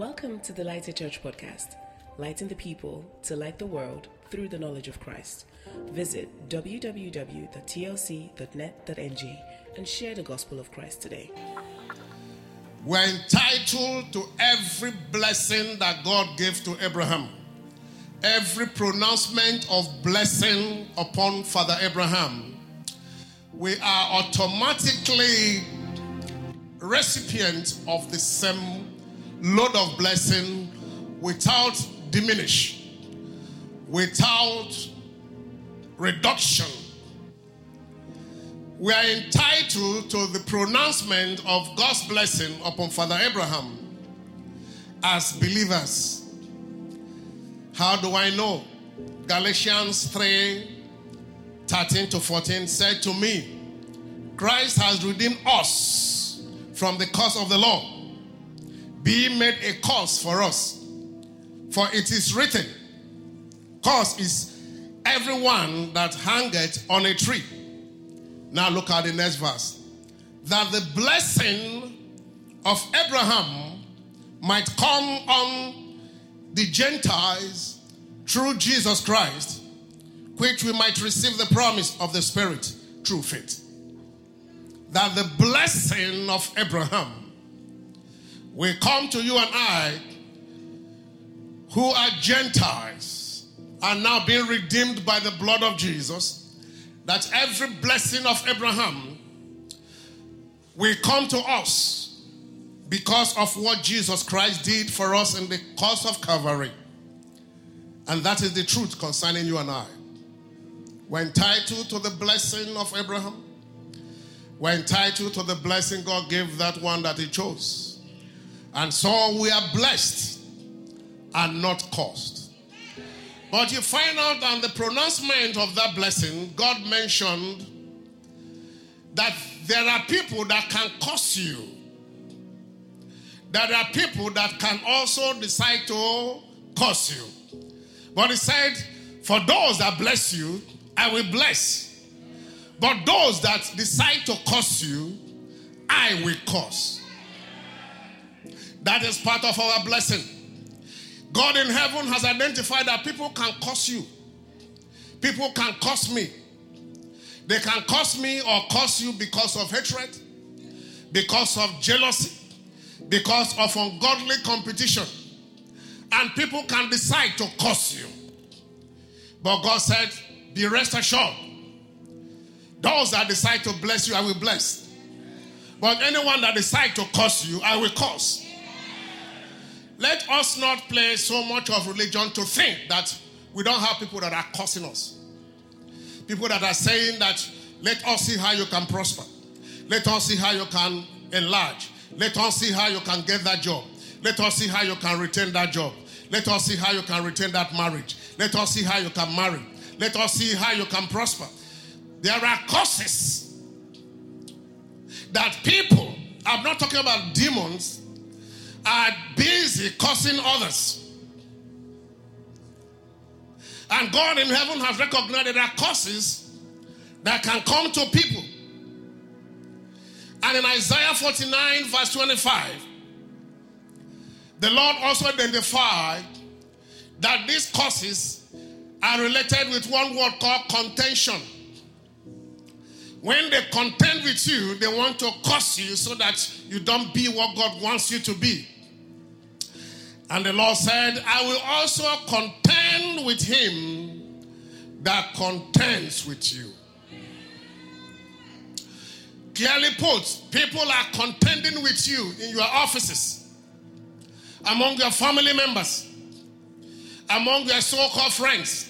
Welcome to the Lighted Church podcast, lighting the people to light the world through the knowledge of Christ. Visit www.tlc.net.ng and share the gospel of Christ today. We're entitled to every blessing that God gave to Abraham. Every pronouncement of blessing upon Father Abraham. We are automatically recipients of the same load of blessing without diminish, without reduction. We are entitled to the pronouncement of God's blessing upon Father Abraham as believers. How do I know? Galatians 3 13 to 14 said to me, Christ has redeemed us from the curse of the law, being made a curse for us. For it is written, Curse is everyone that hangeth on a tree. Now look at the next verse. That the blessing of Abraham might come on the Gentiles through Jesus Christ, which we might receive the promise of the Spirit through faith. That the blessing of Abraham will come to you and I, who are Gentiles, are now being redeemed by the blood of Jesus. That every blessing of Abraham will come to us because of what Jesus Christ did for us in the cross of Calvary. And that is the truth concerning you and I. We're entitled to the blessing of Abraham. We're entitled to the blessing God gave that one that He chose. And so we are blessed and not cursed. But you find out on the pronouncement of that blessing, God mentioned that there are people that can curse you. There are people that can also decide to curse you. But he said, For those that bless you, I will bless. But those that decide to curse you, I will curse. That is part of our blessing. God in heaven has identified that people can curse you. People can curse me. They can curse me or curse you because of hatred, because of jealousy, because of ungodly competition. And people can decide to curse you. But God said, Be rest assured, those that decide to bless you, I will bless. But anyone that decide to curse you, I will curse. Let us not play so much of religion to think that we don't have people that are cursing us. People that are saying that, let us see how you can prosper. Let us see how you can enlarge. Let us see how you can get that job. Let us see how you can retain that job. Let us see how you can retain that marriage. Let us see how you can marry. Let us see how you can prosper. There are causes that people, I'm not talking about demons, are busy causing others. And God in heaven has recognized that there are causes that can come to people. And in Isaiah 49, verse 25, the Lord also identified that these causes are related with one word called contention. When they contend with you, they want to curse you so that you don't be what God wants you to be. And the Lord said, I will also contend with him that contends with you. Clearly put, people are contending with you in your offices, among your family members, among your so called friends,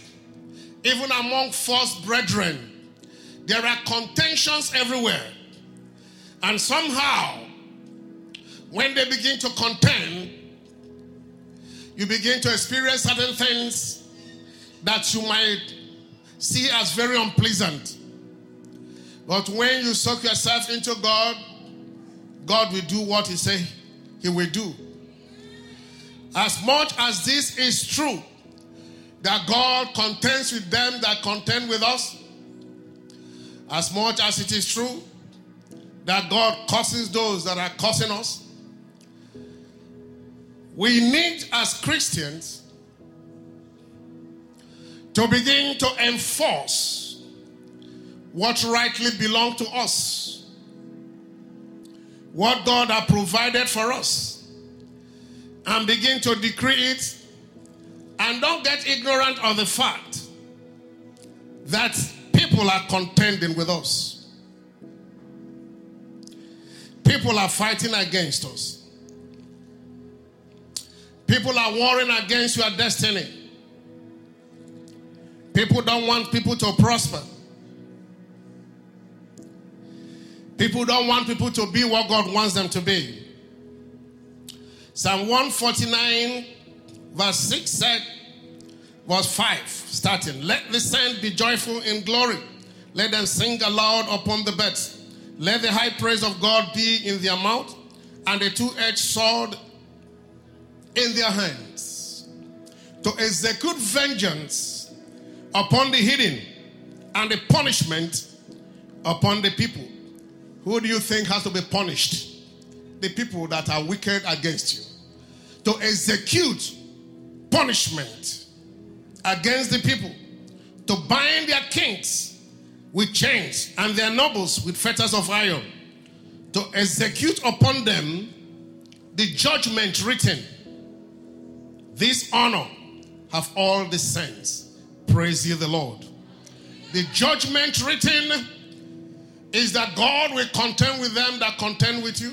even among false brethren. There are contentions everywhere. And somehow, when they begin to contend, you begin to experience certain things that you might see as very unpleasant. But when you soak yourself into God, God will do what He say He will do. As much as this is true, that God contends with them that contend with us, as much as it is true that God curses those that are cursing us, we need as Christians to begin to enforce what rightly belongs to us, what God has provided for us, and begin to decree it. And don't get ignorant of the fact that people are contending with us. People are fighting against us. People are warring against your destiny. People don't want people to prosper. People don't want people to be what God wants them to be. Psalm 149, verse 6 said, verse 5, starting, Let the saints be joyful in glory. Let them sing aloud upon the beds. Let the high praise of God be in their mouth and a two edged sword in their hands to execute vengeance upon the hidden and the punishment upon the people. Who do you think has to be punished? The people that are wicked against you. To execute punishment against the people. To bind their kings with chains and their nobles with fetters of iron. To execute upon them the judgment written. This honor have all the saints. Praise ye the Lord. The judgment written is that God will contend with them that contend with you,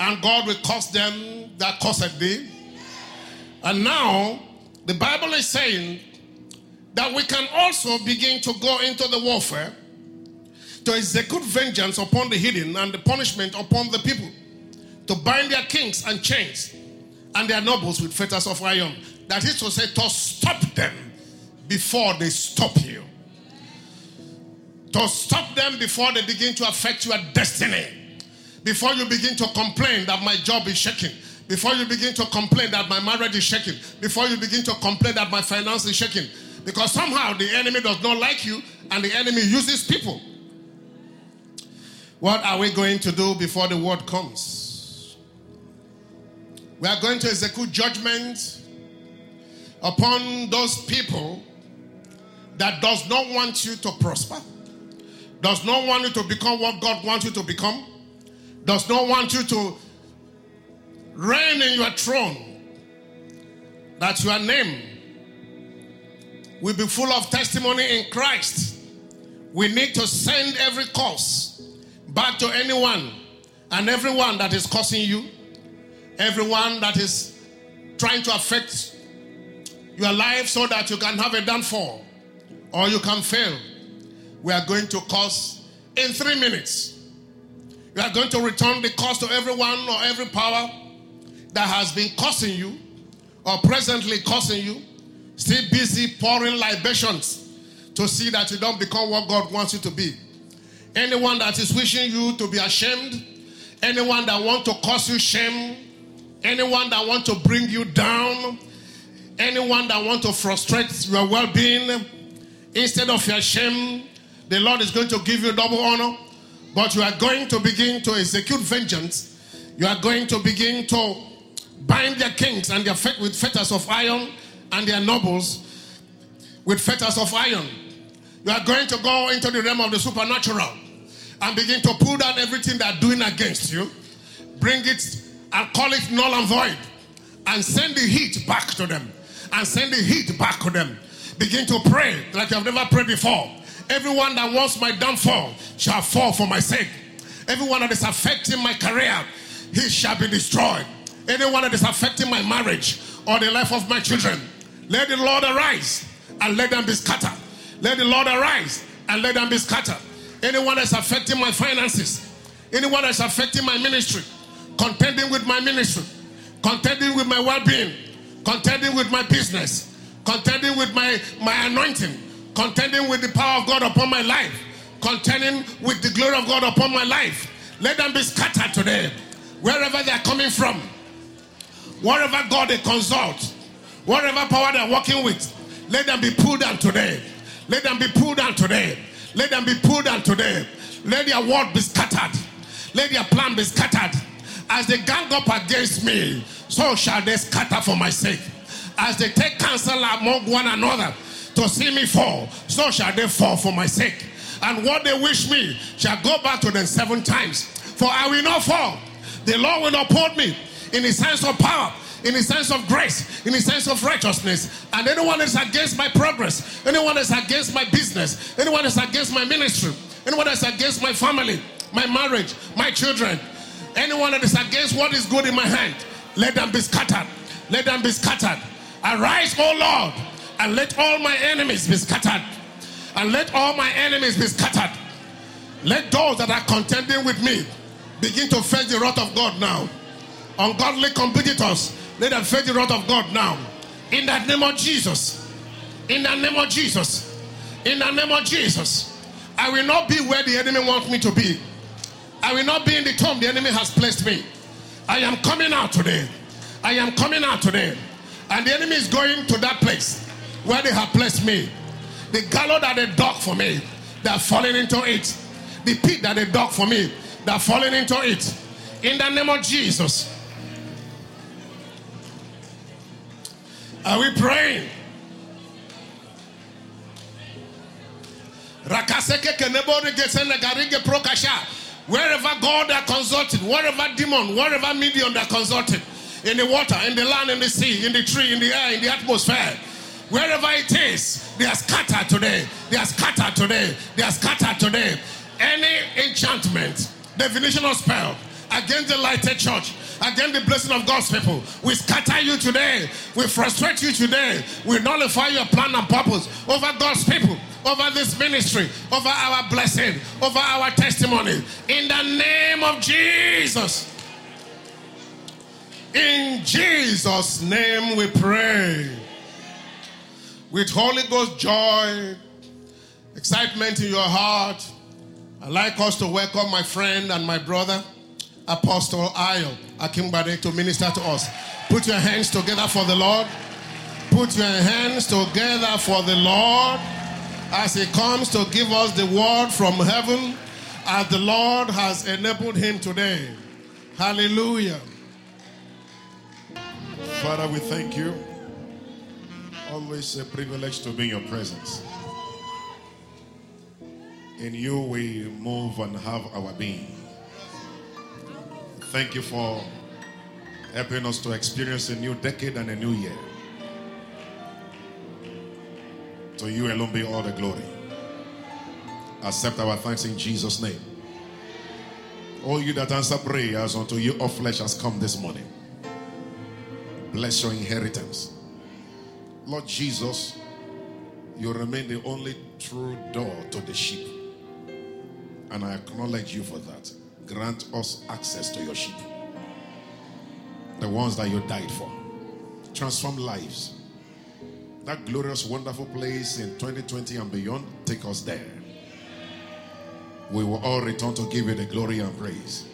and God will curse them that cursed thee. And now, the Bible is saying that we can also begin to go into the warfare to execute vengeance upon the hidden and the punishment upon the people, to bind their kings and chains and their nobles with fetters of iron. That is to say, to stop them before they stop you to stop them before they begin to affect your destiny. Before you begin to complain that my job is shaking. Before you begin to complain that my marriage is shaking. Before you begin to complain that my finance is shaking. Because somehow the enemy does not like you and the enemy uses people. What are we going to do before the word comes? We are going to execute judgment upon those people that does not want you to prosper does not want you to become what God wants you to become, does not want you to reign in your throne, That's your name will be full of testimony in Christ. We need to send every curse back to anyone and everyone that is cursing you, everyone that is trying to affect your life so that you can have a downfall or you can fail we are going to cause in three minutes. We are going to return the cost to everyone or every power that has been causing you or presently causing you, still busy pouring libations to see that you don't become what God wants you to be. Anyone that is wishing you to be ashamed, anyone that want to cause you shame, anyone that want to bring you down, anyone that want to frustrate your well-being, instead of your shame, the Lord is going to give you double honor, but you are going to begin to execute vengeance. You are going to begin to bind their kings and their fet- with fetters of iron and their nobles with fetters of iron. You are going to go into the realm of the supernatural and begin to pull down everything they're doing against you, bring it and call it null and void, and send the heat back to them, and send the heat back to them. Begin to pray like you have never prayed before. Everyone that wants my downfall shall fall for my sake. Everyone that is affecting my career, he shall be destroyed. Anyone that is affecting my marriage or the life of my children, let the Lord arise and let them be scattered. Let the Lord arise and let them be scattered. Anyone that's affecting my finances, anyone that's affecting my ministry, contending with my ministry, contending with my well being, contending with my business, contending with my, my anointing, contending with the power of God upon my life, contending with the glory of God upon my life. Let them be scattered today, wherever they are coming from, wherever God they consult, whatever power they're working with. Let them be pulled down today. Let them be pulled down today. Let them be pulled down today. Let their word be scattered. Let their plan be scattered. As they gang up against me, so shall they scatter for my sake. As they take counsel among one another to see me fall, so shall they fall for my sake. And what they wish me shall go back to them seven times. For I will not fall. The Lord will uphold me in his sense of power, in the sense of grace, in the sense of righteousness. And anyone that's against my progress, anyone that's against my business, anyone that's against my ministry, anyone that's against my family, my marriage, my children, anyone that is against what is good in my hand, let them be scattered. Let them be scattered. Arise, O Lord, and let all my enemies be scattered. And let all my enemies be scattered. Let those that are contending with me begin to face the wrath of God now. Ungodly competitors, let them face the wrath of God now. In the name of Jesus. In the name of Jesus. In the name of Jesus. I will not be where the enemy wants me to be. I will not be in the tomb the enemy has placed me. I am coming out today. I am coming out today. And the enemy is going to that place where they have placed me. The gallows that they dug for me, they are falling into it. The pit that they dug for me, they are falling into it. In the name of Jesus. Are we praying? Wherever God are consulted, wherever demon, wherever medium are consulted, in the water, in the land, in the sea, in the tree, in the air, in the atmosphere, wherever it is, they are scattered today. They are scattered today. They are scattered today. Any enchantment, definition of spell against the lighted church, against the blessing of God's people, we scatter you today. We frustrate you today. We nullify your plan and purpose over God's people over this ministry, over our blessing, over our testimony. In the name of Jesus. In Jesus' name we pray. With Holy Ghost joy, excitement in your heart, I'd like us to welcome my friend and my brother, Apostle Ayo Akingbade, to minister to us. Put your hands together for the Lord. Put your hands together for the Lord as he comes to give us the word from heaven as the Lord has enabled him today. Hallelujah. Father, we thank you. Always a privilege to be in your presence. In you, we move and have our being. Thank you for helping us to experience a new decade and a new year. To you alone be all the glory. Accept our thanks in Jesus' name. All you that answer prayers unto you of flesh has come this morning. Bless your inheritance. Lord Jesus, you remain the only true door to the sheep. And I acknowledge you for that. Grant us access to your sheep. The ones that you died for. Transform lives. That glorious, wonderful place in 2020 and beyond, take us there. We will all return to give you the glory and praise.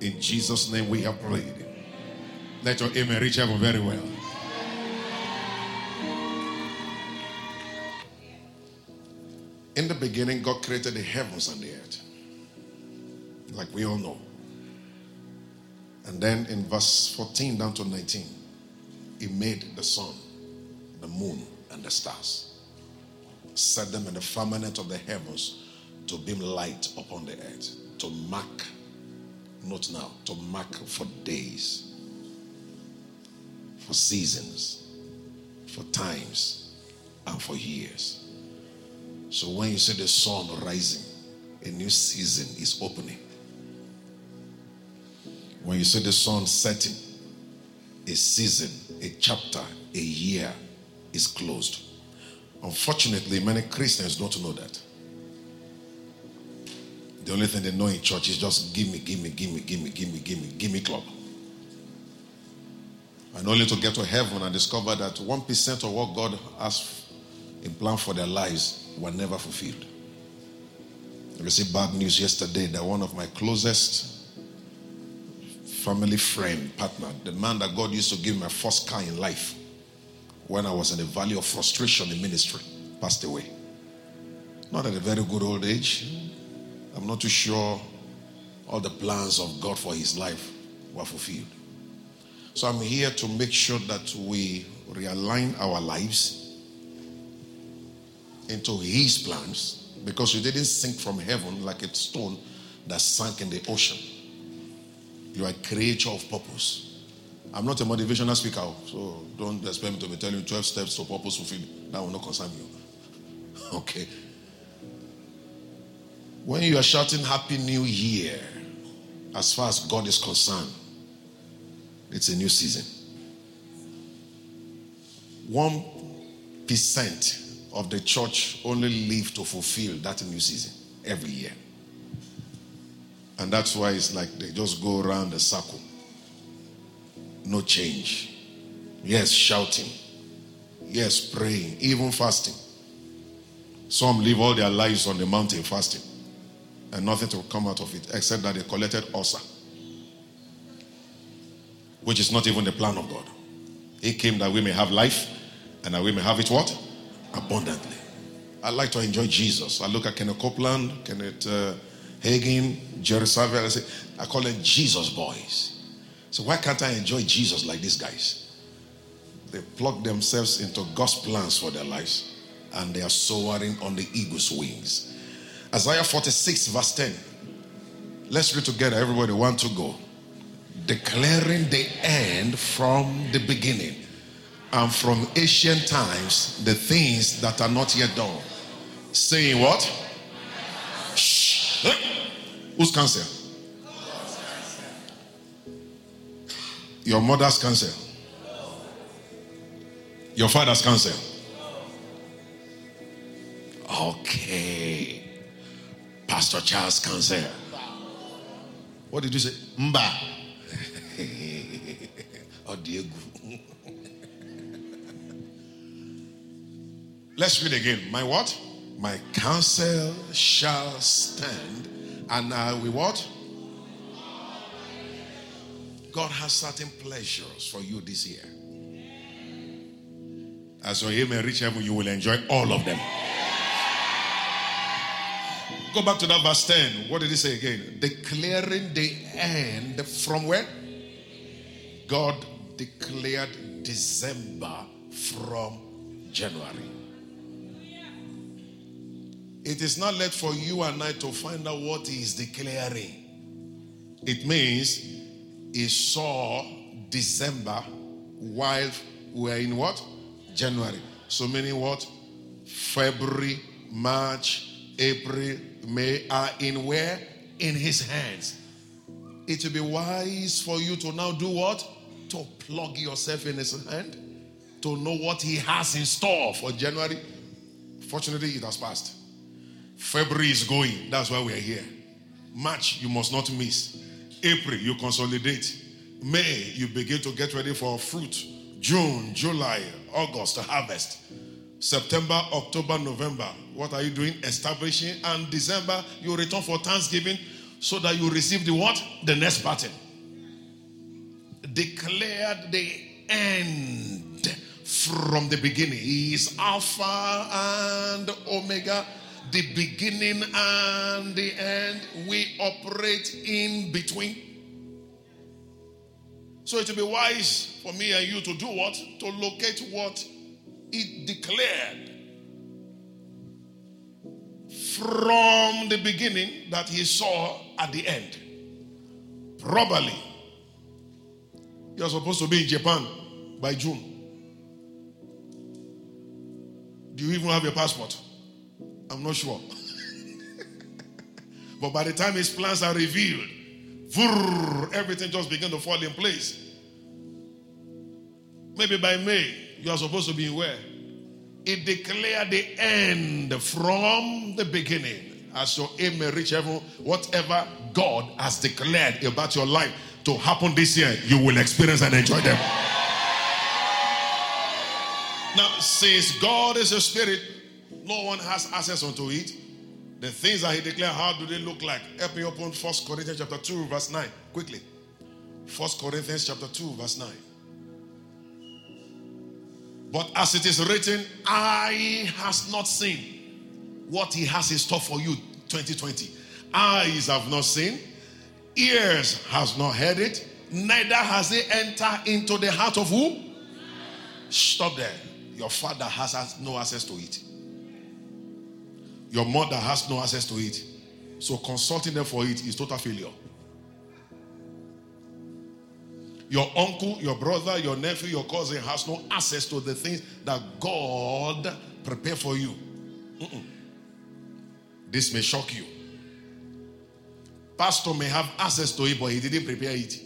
In Jesus' name we have prayed. Let your amen reach heaven very well. In the beginning, God created the heavens and the earth, like we all know. And then in verse 14 down to 19, He made the sun, the moon, and the stars, set them in the firmament of the heavens to beam light upon the earth, to mark, not now, to mark for days, for seasons, for times, and for years. So when you see the sun rising, a new season is opening. When you see the sun setting, a season, a chapter, a year is closed. Unfortunately, many Christians don't know that. The only thing they know in church is just give me, give me, give me, give me, give me, give me, give me club. And only to get to heaven and discover that 1% of what God has in plan for their lives were never fulfilled. I received bad news yesterday that one of my closest family friend, partner, the man that God used to give my first car in life when I was in the valley of frustration in ministry, passed away. Not at a very good old age. I'm not too sure all the plans of God for his life were fulfilled. So I'm here to make sure that we realign our lives into His plans because you didn't sink from heaven like a stone that sank in the ocean. You are a creature of purpose. I'm not a motivational speaker, so don't expect me to be telling you 12 steps to purpose fulfillment. That will not concern you. Okay. When you are shouting Happy New Year, as far as God is concerned, it's a new season. One percent of the church only live to fulfill that new season every year. And that's why it's like they just go around the circle. No change. Yes, shouting. Yes, praying, even fasting. Some live all their lives on the mountain fasting and nothing to come out of it except that they collected ulcer, which is not even the plan of God. He came that we may have life and that we may have it what? Abundantly. I like to enjoy Jesus. I look at Kenneth Copeland, Kenneth uh, Hagin, Jerry Savelle. I say, I call them Jesus boys. So why can't I enjoy Jesus like these guys? They plug themselves into God's plans for their lives and they are soaring on the eagle's wings. Isaiah 46, verse 10. Let's read together. Everybody want to go. Declaring the end from the beginning and from ancient times the things that are not yet done. Saying what? Whose cancer? Your mother's cancer. Your father's cancer. Okay. Pastor Charles cancer. What did you say? Mba. Diego. Let's read again. My what? My counsel shall stand, and uh, I will what? God has certain pleasures for you this year. As your amen reach heaven, you will enjoy all of them. Go back to that verse 10. What did he say again? Declaring the end from where? God declared December from January. It is not left for you and I to find out what he is declaring. It means he saw December while we're in what? January. So many what? February, March, April, May are in where? In his hands. It will be wise for you to now do what? To plug yourself in his hand. To know what he has in store for January. Fortunately, it has passed. February is going. That's why we are here. March, you must not miss. April, you consolidate. May, you begin to get ready for fruit. June, July, August, harvest. September, October, November, what are you doing? Establishing. And December, you return for Thanksgiving so that you receive the what? The next pattern. Declared the end from the beginning. He is Alpha and Omega, the beginning and the end. We operate in between. So it will be wise for me and you to do what? To locate what it declared from the beginning that he saw at the end. Probably. You're supposed to be in Japan by June. Do you even have your passport? I'm not sure. but by the time his plans are revealed, everything just begin to fall in place. Maybe by May, you are supposed to be where? It declared the end from the beginning. As your aim may reach heaven, whatever God has declared about your life to happen this year, you will experience and enjoy them. Now, since God is a spirit, no one has access unto it. The things that he declared, how do they look like? Help me open First Corinthians chapter 2, verse 9. Quickly. First Corinthians chapter 2, verse 9. But as it is written, eye has not seen what he has in store for you 2020. Eyes have not seen, ears has not heard it, Neither has he entered into the heart of who? Stop there. Your father has no access to it. Your mother has no access to it. So consulting them for it is total failure. Your uncle, your brother, your nephew, your cousin has no access to the things that God prepared for you. Mm-mm. This may shock you. Pastor may have access to it, but he didn't prepare it.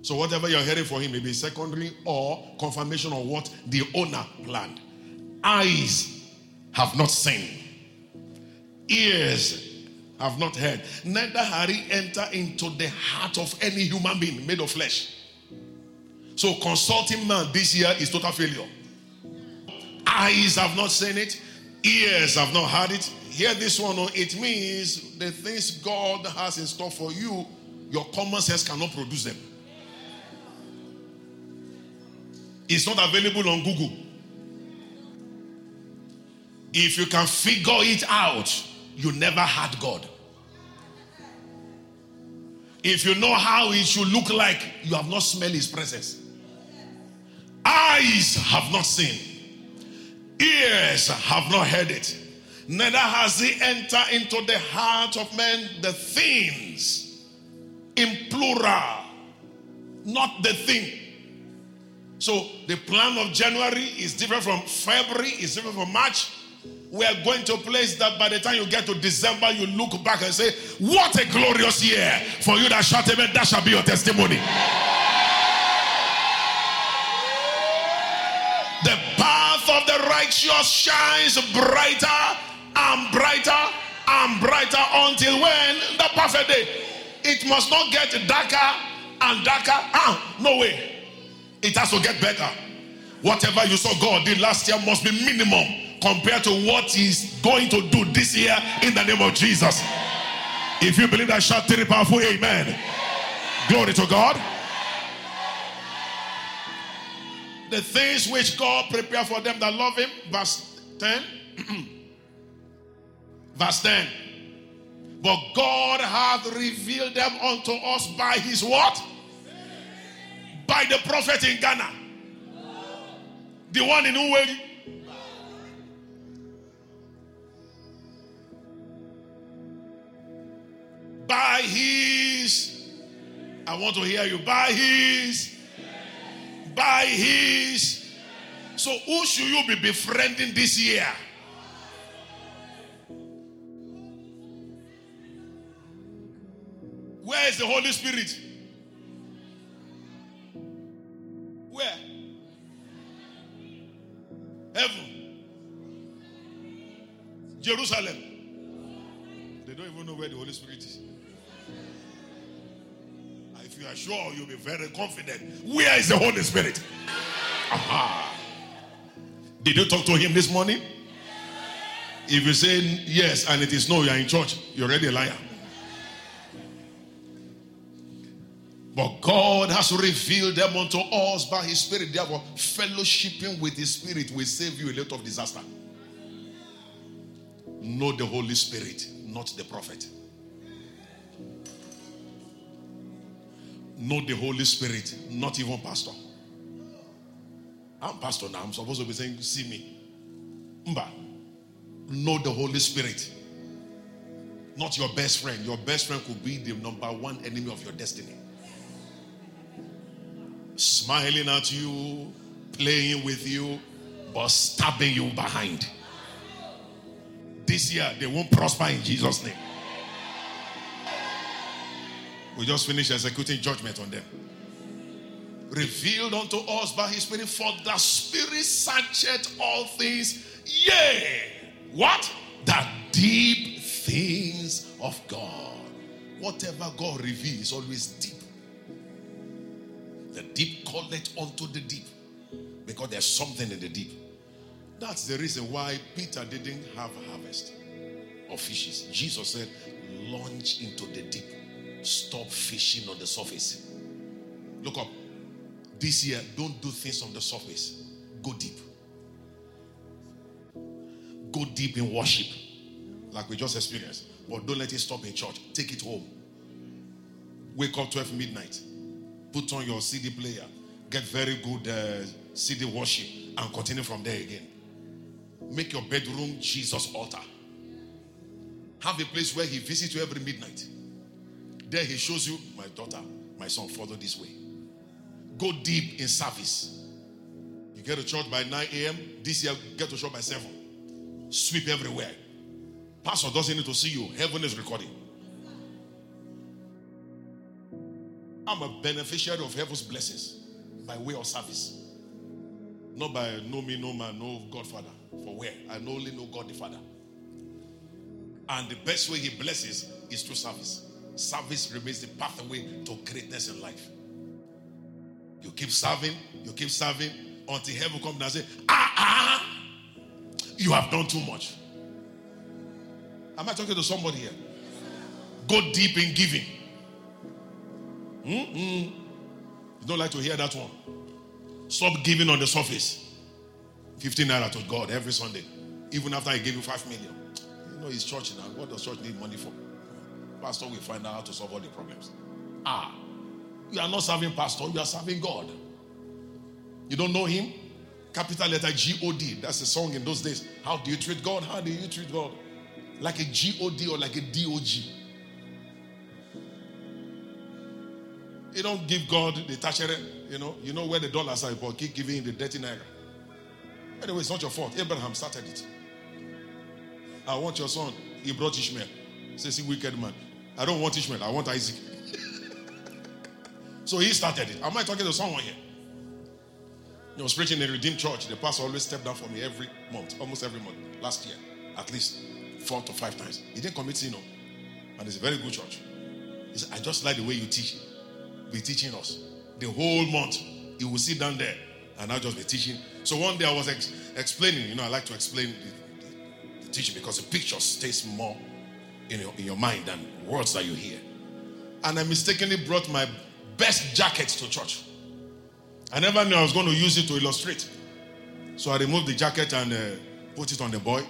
So whatever you're hearing for him may be secondary or confirmation of what the owner planned. Eyes have not seen, ears have not heard, neither had he entered into the heart of any human being made of flesh. So consulting man this year is total failure. Eyes have not seen it, ears have not heard it. Hear this one, oh, it means the things God has in store for you, your common sense cannot produce them. It's not available on Google. If you can figure it out, you never had God. If you know how it should look like, you have not smelled his presence. Eyes have not seen, ears have not heard it, neither has he entered into the heart of men the things in plural, not the thing. So the plan of January is different from February, is different from March, we are going to a place that by the time you get to December, you look back and say, What a glorious year for you that shout amen. That shall be your testimony. The path of the righteous shines brighter and brighter and brighter until when? The perfect day. It must not get darker and darker. Ah, no way. It has to get better. Whatever you saw God did last year must be minimum compared to what he's going to do this year in the name of Jesus. If you believe that, shout three powerful amen. Glory to God. The things which God prepared for them that love him, verse 10. verse 10. But God hath revealed them unto us by his what? By the prophet in Ghana. The one in Uwegi. By his I want to hear you. By his by his. So who should you be befriending this year? Where is the holy spirit? Where? Heaven. Jerusalem. They don't even know where the holy spirit is if you are sure, you'll be very confident. Where is the Holy Spirit? Aha. Did you talk to him this morning? If you say yes and it is no, you are in church, you're already a liar. But God has revealed them unto us by His Spirit. Therefore, fellowshipping with His Spirit will save you a lot of disaster. Know the Holy Spirit, not the prophet. Know the Holy Spirit, not even pastor. I'm pastor now. I'm supposed to be saying, see me. Mba. Know the Holy Spirit. Not your best friend. Your best friend could be the number one enemy of your destiny. Smiling at you, playing with you, but stabbing you behind. This year, they won't prosper in Jesus' name. We just finished executing judgment on them. Revealed unto us by his spirit, for the spirit searcheth all things, yea, what? The deep things of God. Whatever God reveals is always deep. The deep calleth unto the deep because there's something in the deep. That's the reason why Peter didn't have a harvest of fishes. Jesus said, launch into the deep. Stop fishing on the surface. Look up. This year, don't do things on the surface. Go deep. Go deep in worship, like we just experienced. But don't let it stop in church. Take it home. Wake up 12 midnight. Put on your CD player. Get very good uh, CD worship and continue from there again. Make your bedroom Jesus altar. Have a place where he visits you every midnight. There he shows you, my daughter, my son, follow this way. Go deep in service. You get to church by 9 a.m. This year, get to church by 7. Sweep everywhere. Pastor doesn't need to see you. Heaven is recording. I'm a beneficiary of heaven's blessings by way of service. Not by no me, no man, no Godfather. For where? I only know God the Father. And the best way He blesses is through service. Service remains the pathway to greatness in life. You keep serving, you keep serving until heaven comes and say, ah, ah, you have done too much. Am I talking to somebody here? Go deep in giving. Mm-mm. You don't like to hear that one. Stop giving on the surface. 15 naira to God every Sunday, even after He gave you 5 million. You know, His church now. What does church need money for? Pastor will find out how to solve all the problems. Ah, you are not serving pastor, you are serving God. You don't know him? Capital letter G O D. That's a song in those days. How do you treat God? How do you treat God? Like a G O D or like a D O G. You don't give God the tertiary, you know. You know where the dollars are, but keep giving him the dirty naira. Anyway, it's not your fault. Abraham started it. I want your son. He brought Ishmael. Says he wicked man. I don't want Ishmael. I want Isaac. so he started it. Am I talking to someone here? I was preaching in redeemed church. The pastor always stepped down for me every month, almost every month. Last year, at least four to five times. He didn't commit sin, no. And it's a very good church. He said, I just like the way you teach. Be teaching us. The whole month, he will sit down there and I'll just be teaching. So one day I was ex- explaining, you know, I like to explain the, the, the teaching because the picture stays more in your, in your mind than words that you hear. And I mistakenly brought my best jacket to church. I never knew I was going to use it to illustrate. So I removed the jacket and uh, put it on the boy,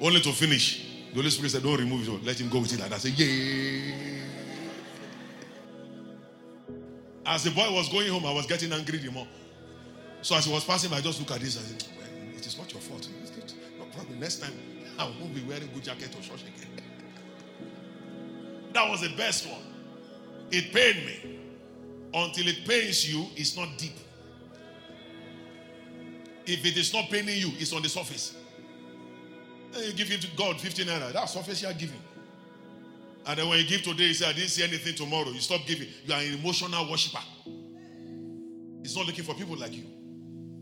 only to finish. The Holy Spirit said, Don't remove it, let him go with it. And I said, Yay. As the boy was going home, I was getting angry the more. So as he was passing, I just look at this and said, Well, it is not your fault. No problem. Next time, I won't be wearing good jacket to church again. That was the best one. It pained me. Until it pains you, it's not deep. If it is not paining you, it's on the surface. Then you give it to God 15 naira. That's surface you are giving. And then when you give today, you say, I didn't see anything tomorrow. You stop giving. You are an emotional worshiper. It's not looking for people like you.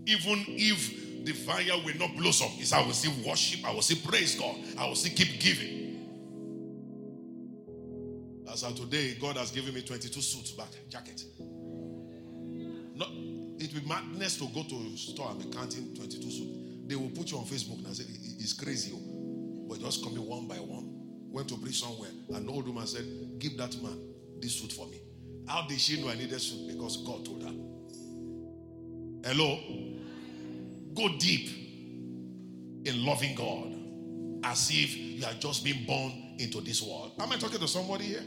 Even if the fire will not blossom, it's I will still worship, I will still praise God, I will still keep giving. As of today, God has given me 22 suits back, jacket. No, it would be madness to go to a store and be counting 22 suits. They will put you on Facebook and say, it's crazy. oh." But just coming one by one. Went to preach somewhere. An old woman said, Give that man this suit for me. How did she know I needed suit? Because God told her. Hello? Go deep in loving God as if you are just being born into this world. Am I talking to somebody here?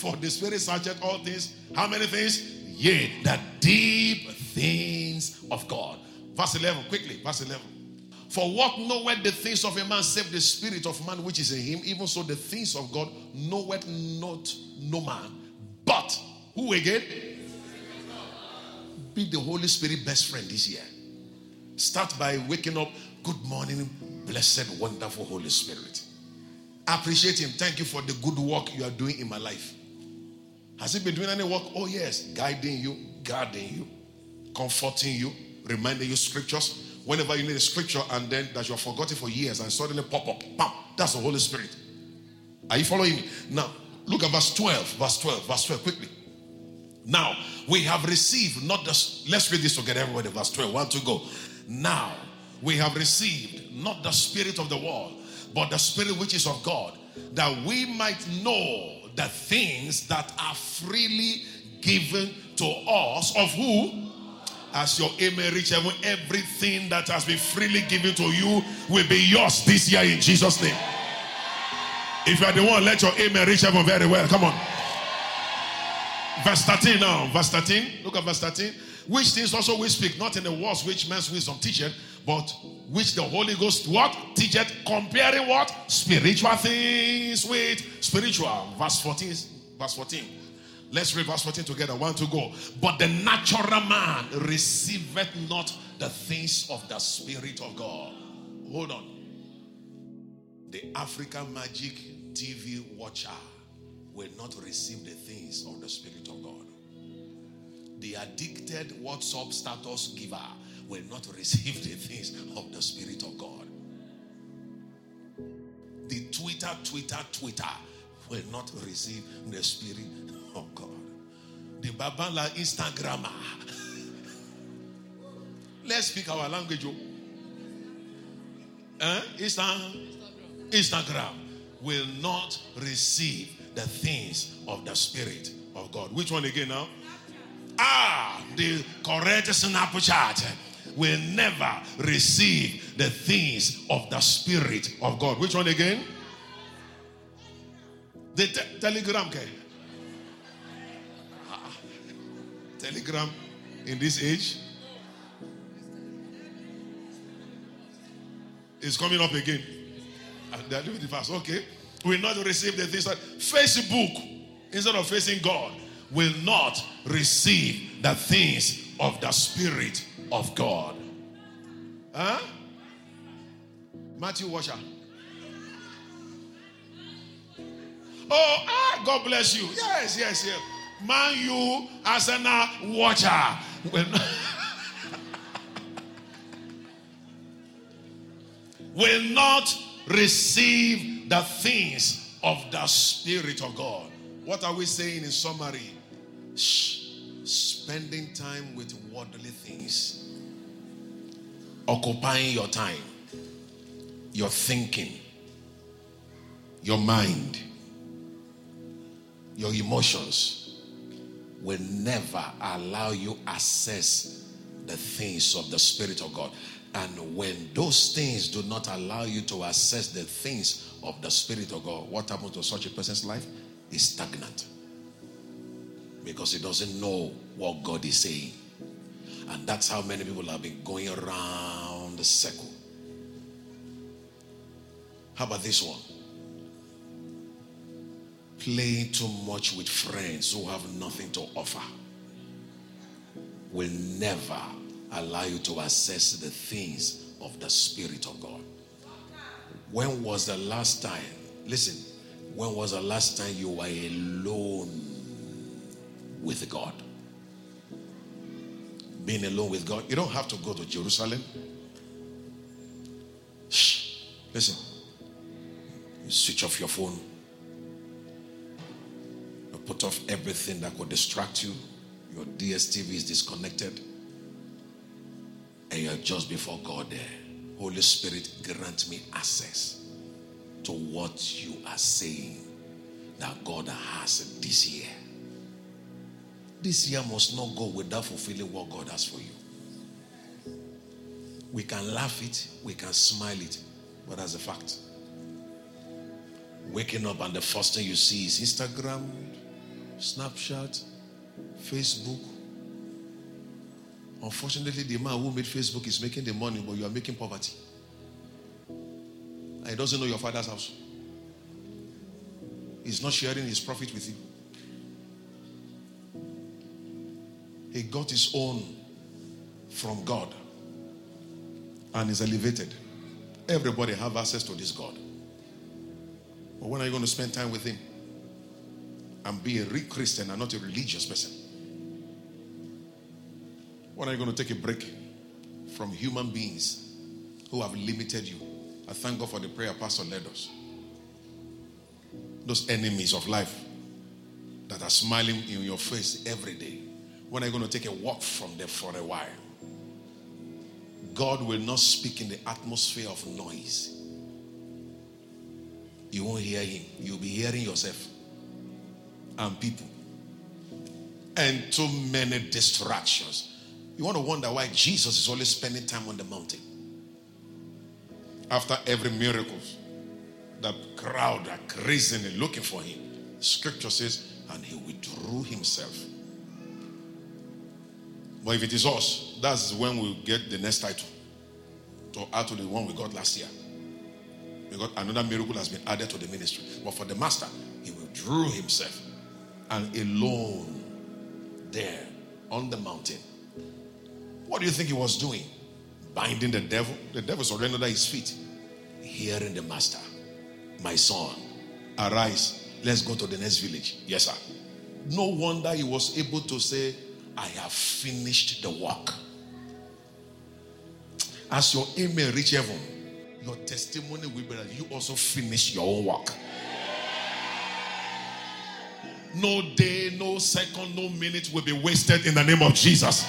For the Spirit searcheth all things. How many things? Yea, the deep things of God. Verse 11, quickly, verse 11. For what knoweth the things of a man save the spirit of man which is in him, even so the things of God knoweth not no man. But who again? Be the Holy Spirit best friend this year. Start by waking up. Good morning, blessed, wonderful Holy Spirit. I Appreciate Him. Thank you for the good work you are doing in my life. Has He been doing any work? Oh, yes. Guiding you, guarding you, comforting you, reminding you scriptures. Whenever you need a scripture and then that you have forgotten for years and suddenly pop up, bam, that's the Holy Spirit. Are you following me? Now, look at verse 12. Verse 12. Verse 12, quickly. Now, we have received not the, let's read this together, everybody. Verse 12. One, two, go. Now, we have received not the spirit of the world, but the spirit which is of God, that we might know the things that are freely given to us of who? As your amen reach heaven, everything that has been freely given to you will be yours this year in Jesus' name. If you are the one, let your amen reach heaven very well. Come on. Verse 13 now. Verse 13. Look at verse 13. Which things also we speak, not in the words which man's wisdom teacheth, but which the Holy Ghost what? Teacheth, comparing what? Spiritual things with spiritual. Verse 14. Verse 14. Let's read verse 14 together. One to go. But the natural man receiveth not the things of the Spirit of God. Hold on. The African Magic TV watcher will not receive the things of the Spirit of God. The addicted WhatsApp status giver will not receive the things of the Spirit of God. The Twitter, Twitter, Twitter will not receive the Spirit of God. The Babala Instagrammer. Let's speak our language. oh. Eh? Insta- Instagram will not receive the things of the Spirit of God. Which one again now? Ah, the correct Snapchat will never receive the things of the Spirit of God. Which one again? The te- Telegram. Okay. Ah, Telegram in this age is coming up again. And they're doing it fast. Okay. Will not receive the things that Facebook, instead of facing God, will not receive the things of the Spirit of God. Huh? Matthew Washer. Oh, ah, God bless you. Yes, yes, yes. Man, you Arsenal watcher. Will not, will not receive the things of the Spirit of God. What are we saying in summary? Shh. Spending time with worldly things, occupying your time, your thinking, your mind, your emotions will never allow you access the things of the Spirit of God. And when those things do not allow you to access the things of the Spirit of God, what happens to such a person's life is stagnant. Because he doesn't know what God is saying. And that's how many people have been going around the circle. How about this one? Playing too much with friends who have nothing to offer will never allow you to access the things of the Spirit of God. When was the last time? Listen, when was the last time you were alone with God? Being alone with God, you don't have to go to Jerusalem. Shh. Listen, you switch off your phone, you put off everything that could distract you. Your DSTV is disconnected and you're just before God there. Holy Spirit, grant me access to what you are saying that God has this year. This year must not go without fulfilling what God has for you. We can laugh it, we can smile it, but that's a fact. Waking up and the first thing you see is Instagram, Snapchat, Facebook, Unfortunately, the man who made Facebook is making the money, but you are making poverty. And he doesn't know your father's house. He's not sharing his profit with you. He got his own from God and is elevated. Everybody have access to this God. But when are you going to spend time with him? And be a real Christian and not a religious person? When are you going to take a break from human beings who have limited you? I thank God for the prayer Pastor led us. Those enemies of life that are smiling in your face every day. When are you going to take a walk from them for a while? God will not speak in the atmosphere of noise. You won't hear him. You'll be hearing yourself and people. And too many distractions. You want to wonder why Jesus is always spending time on the mountain. After every miracle, the crowd are crazily looking for him. Scripture says, and he withdrew himself. But if it is us, that's when we get the next title to add to the one we got last year. Because another miracle has been added to the ministry. But for the master, he withdrew himself and alone there on the mountain. What do you think he was doing? Binding the devil. The devil surrendered under his feet. Hearing the master, my son, arise. Let's go to the next village. Yes, sir. No wonder he was able to say, I have finished the work. As your email reach heaven, your testimony will be that you also finish your own work. No day, no second, no minute will be wasted in the name of Jesus.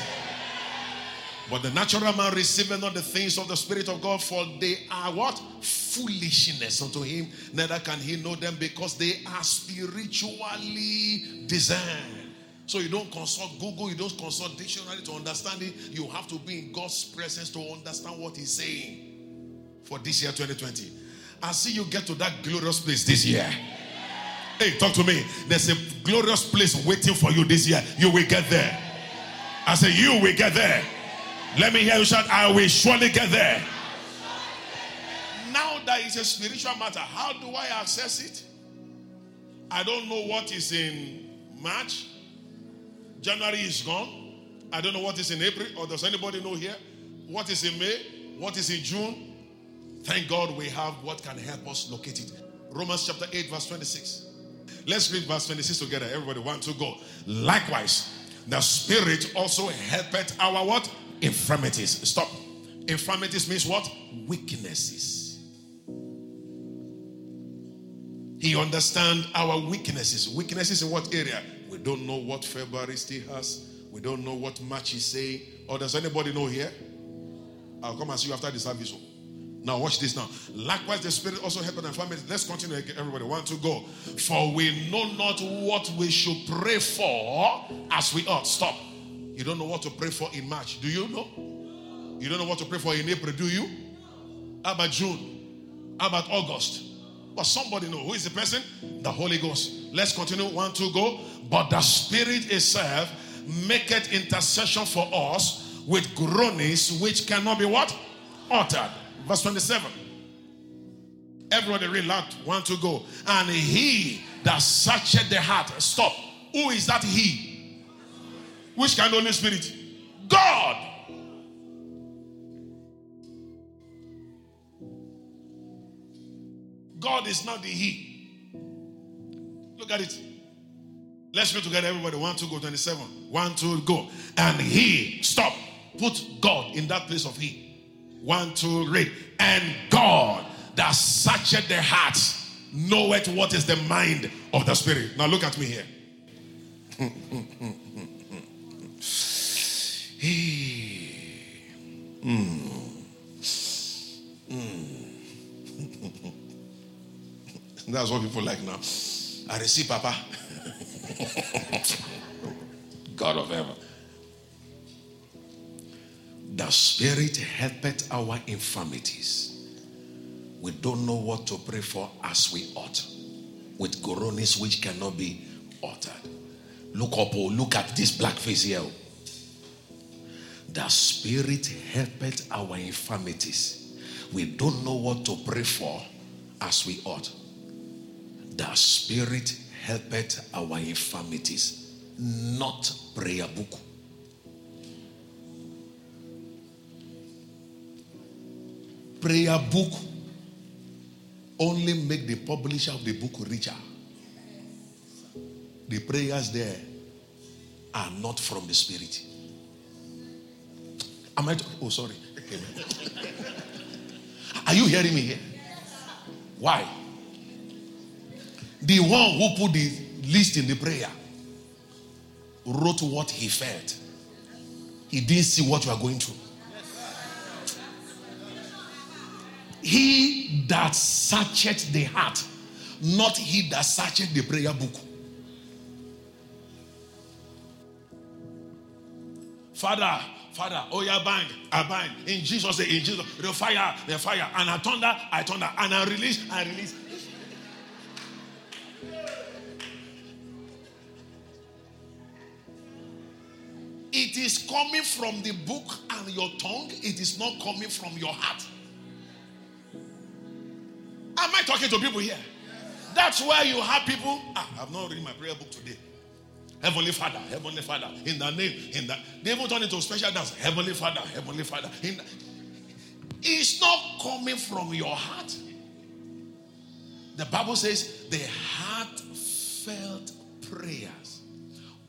But the natural man receiveth not the things of the Spirit of God, for they are what? Foolishness unto him. Neither can he know them because they are spiritually discerned. So you don't consult Google, you don't consult dictionary to understand it. You have to be in God's presence to understand what He's saying for this year 2020. I see you get to that glorious place this year. Hey, talk to me. There's a glorious place waiting for you this year. You will get there. I say, You will get there. Let me hear you shout, I will surely get there. Now that it's a spiritual matter, how do I access it? I don't know what is in March. January is gone. I don't know what is in April, or does anybody know here? What is in May? What is in June? Thank God we have what can help us locate it. Romans chapter 8, verse 26. Let's read verse 26 together. Everybody want to go. Likewise, the Spirit also helpeth our what? Infirmities. Stop. Infirmities means what? Weaknesses. He understand our weaknesses. Weaknesses in what area? Don't know what February still has. We don't know what March is saying. Or does anybody know here? I'll come and see you after the service. Now watch this now. Likewise, the Spirit also helped and family. Let's continue. Everybody want to go. For we know not what we should pray for as we ought. Stop. You don't know what to pray for in March. Do you know? You don't know what to pray for in April, do you? How about June? How about August? But somebody know who is the person? The Holy Ghost. Let's continue. One, two, go. But the Spirit itself maketh intercession for us with groanings which cannot be what? Uttered. Verse 27. Everybody read loud. One, two, go. And he that searcheth the heart. Stop. Who is that he? Which kind of Spirit? God. God is not the He. Look at it. Let's read together, everybody. One, two, go. 27. One, two, go. And He, stop. Put God in that place of He. One, two, read. And God that searcheth the hearts knoweth what is the mind of the Spirit. Now look at me here. mm. Mm. That's what people like now. I receive Papa. God of heaven. The Spirit helpeth our infirmities. We don't know what to pray for as we ought, with groanings which cannot be uttered. Look up, oh, look at this black face here. Oh. The Spirit helpeth our infirmities. We don't know what to pray for as we ought. The Spirit helpeth our infirmities, not prayer book. Prayer book only make the publisher of the book richer. The prayers there are not from the Spirit. Am I? oh, sorry. Are you hearing me here? Why? The one who put the list in the prayer wrote what he felt. He didn't see what you are going through. He that searcheth the heart, not he that searcheth the prayer book. Father, Father, oh yeah, bind, I. In Jesus' name, in Jesus, the fire, the fire, and I thunder, I thunder, and I release, I release. It is coming from the book and your tongue, it is not coming from your heart. Am I talking to people here? That's why you have people. Ah, I've not read my prayer book today. Heavenly Father, Heavenly Father, in the name, in that they even turn into a special dance. Heavenly Father, Heavenly Father. The, it's not coming from your heart. The Bible says the heartfelt prayers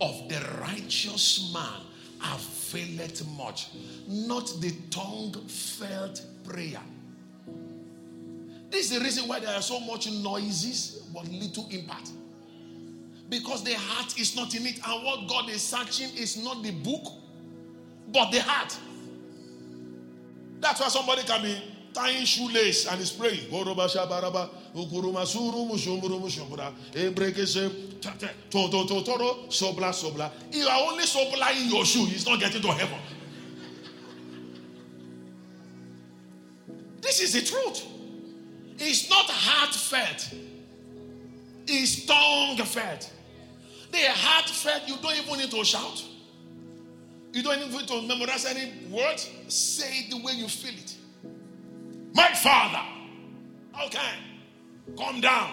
of the righteous man availeth much, not the tongue felt prayer. This is the reason why there are so much noises but little impact. Because the heart is not in it, and what God is searching is not the book, but the heart. That's why somebody can be tying shoelace and is praying. You are only supplying your shoe, he's not getting to heaven. This is the truth. It's not heartfelt, it's tongue felt. The heartfelt, you don't even need to shout. You don't even need to memorize any words. Say it the way you feel it. My father. Okay. Calm down.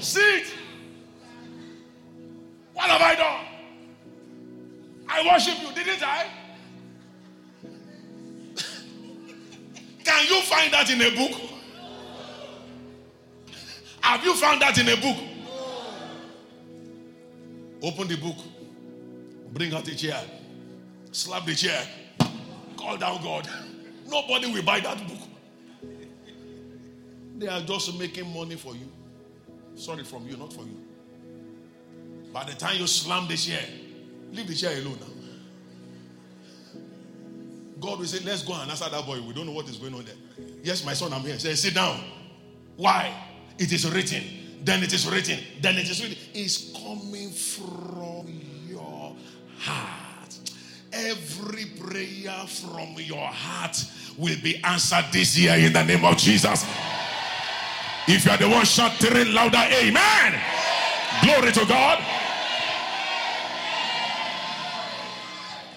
Sit. What have I done? I worship you, didn't I? Can you find that in a book? Have you found that in a book? Open the book, bring out the chair, slap the chair, call down God. Nobody will buy that book. They are just making money for you. Sorry, from you, not for you. By the time you slam the chair, leave the chair alone now. God will say, Let's go and answer that boy. We don't know what is going on there. Yes, my son, I'm here. Say, Sit down. Why? It is written. Then it is written. Then it is written. It's coming from your heart. Every prayer from your heart will be answered this year in the name of Jesus. If you are the one shouting louder, Amen. Glory to God.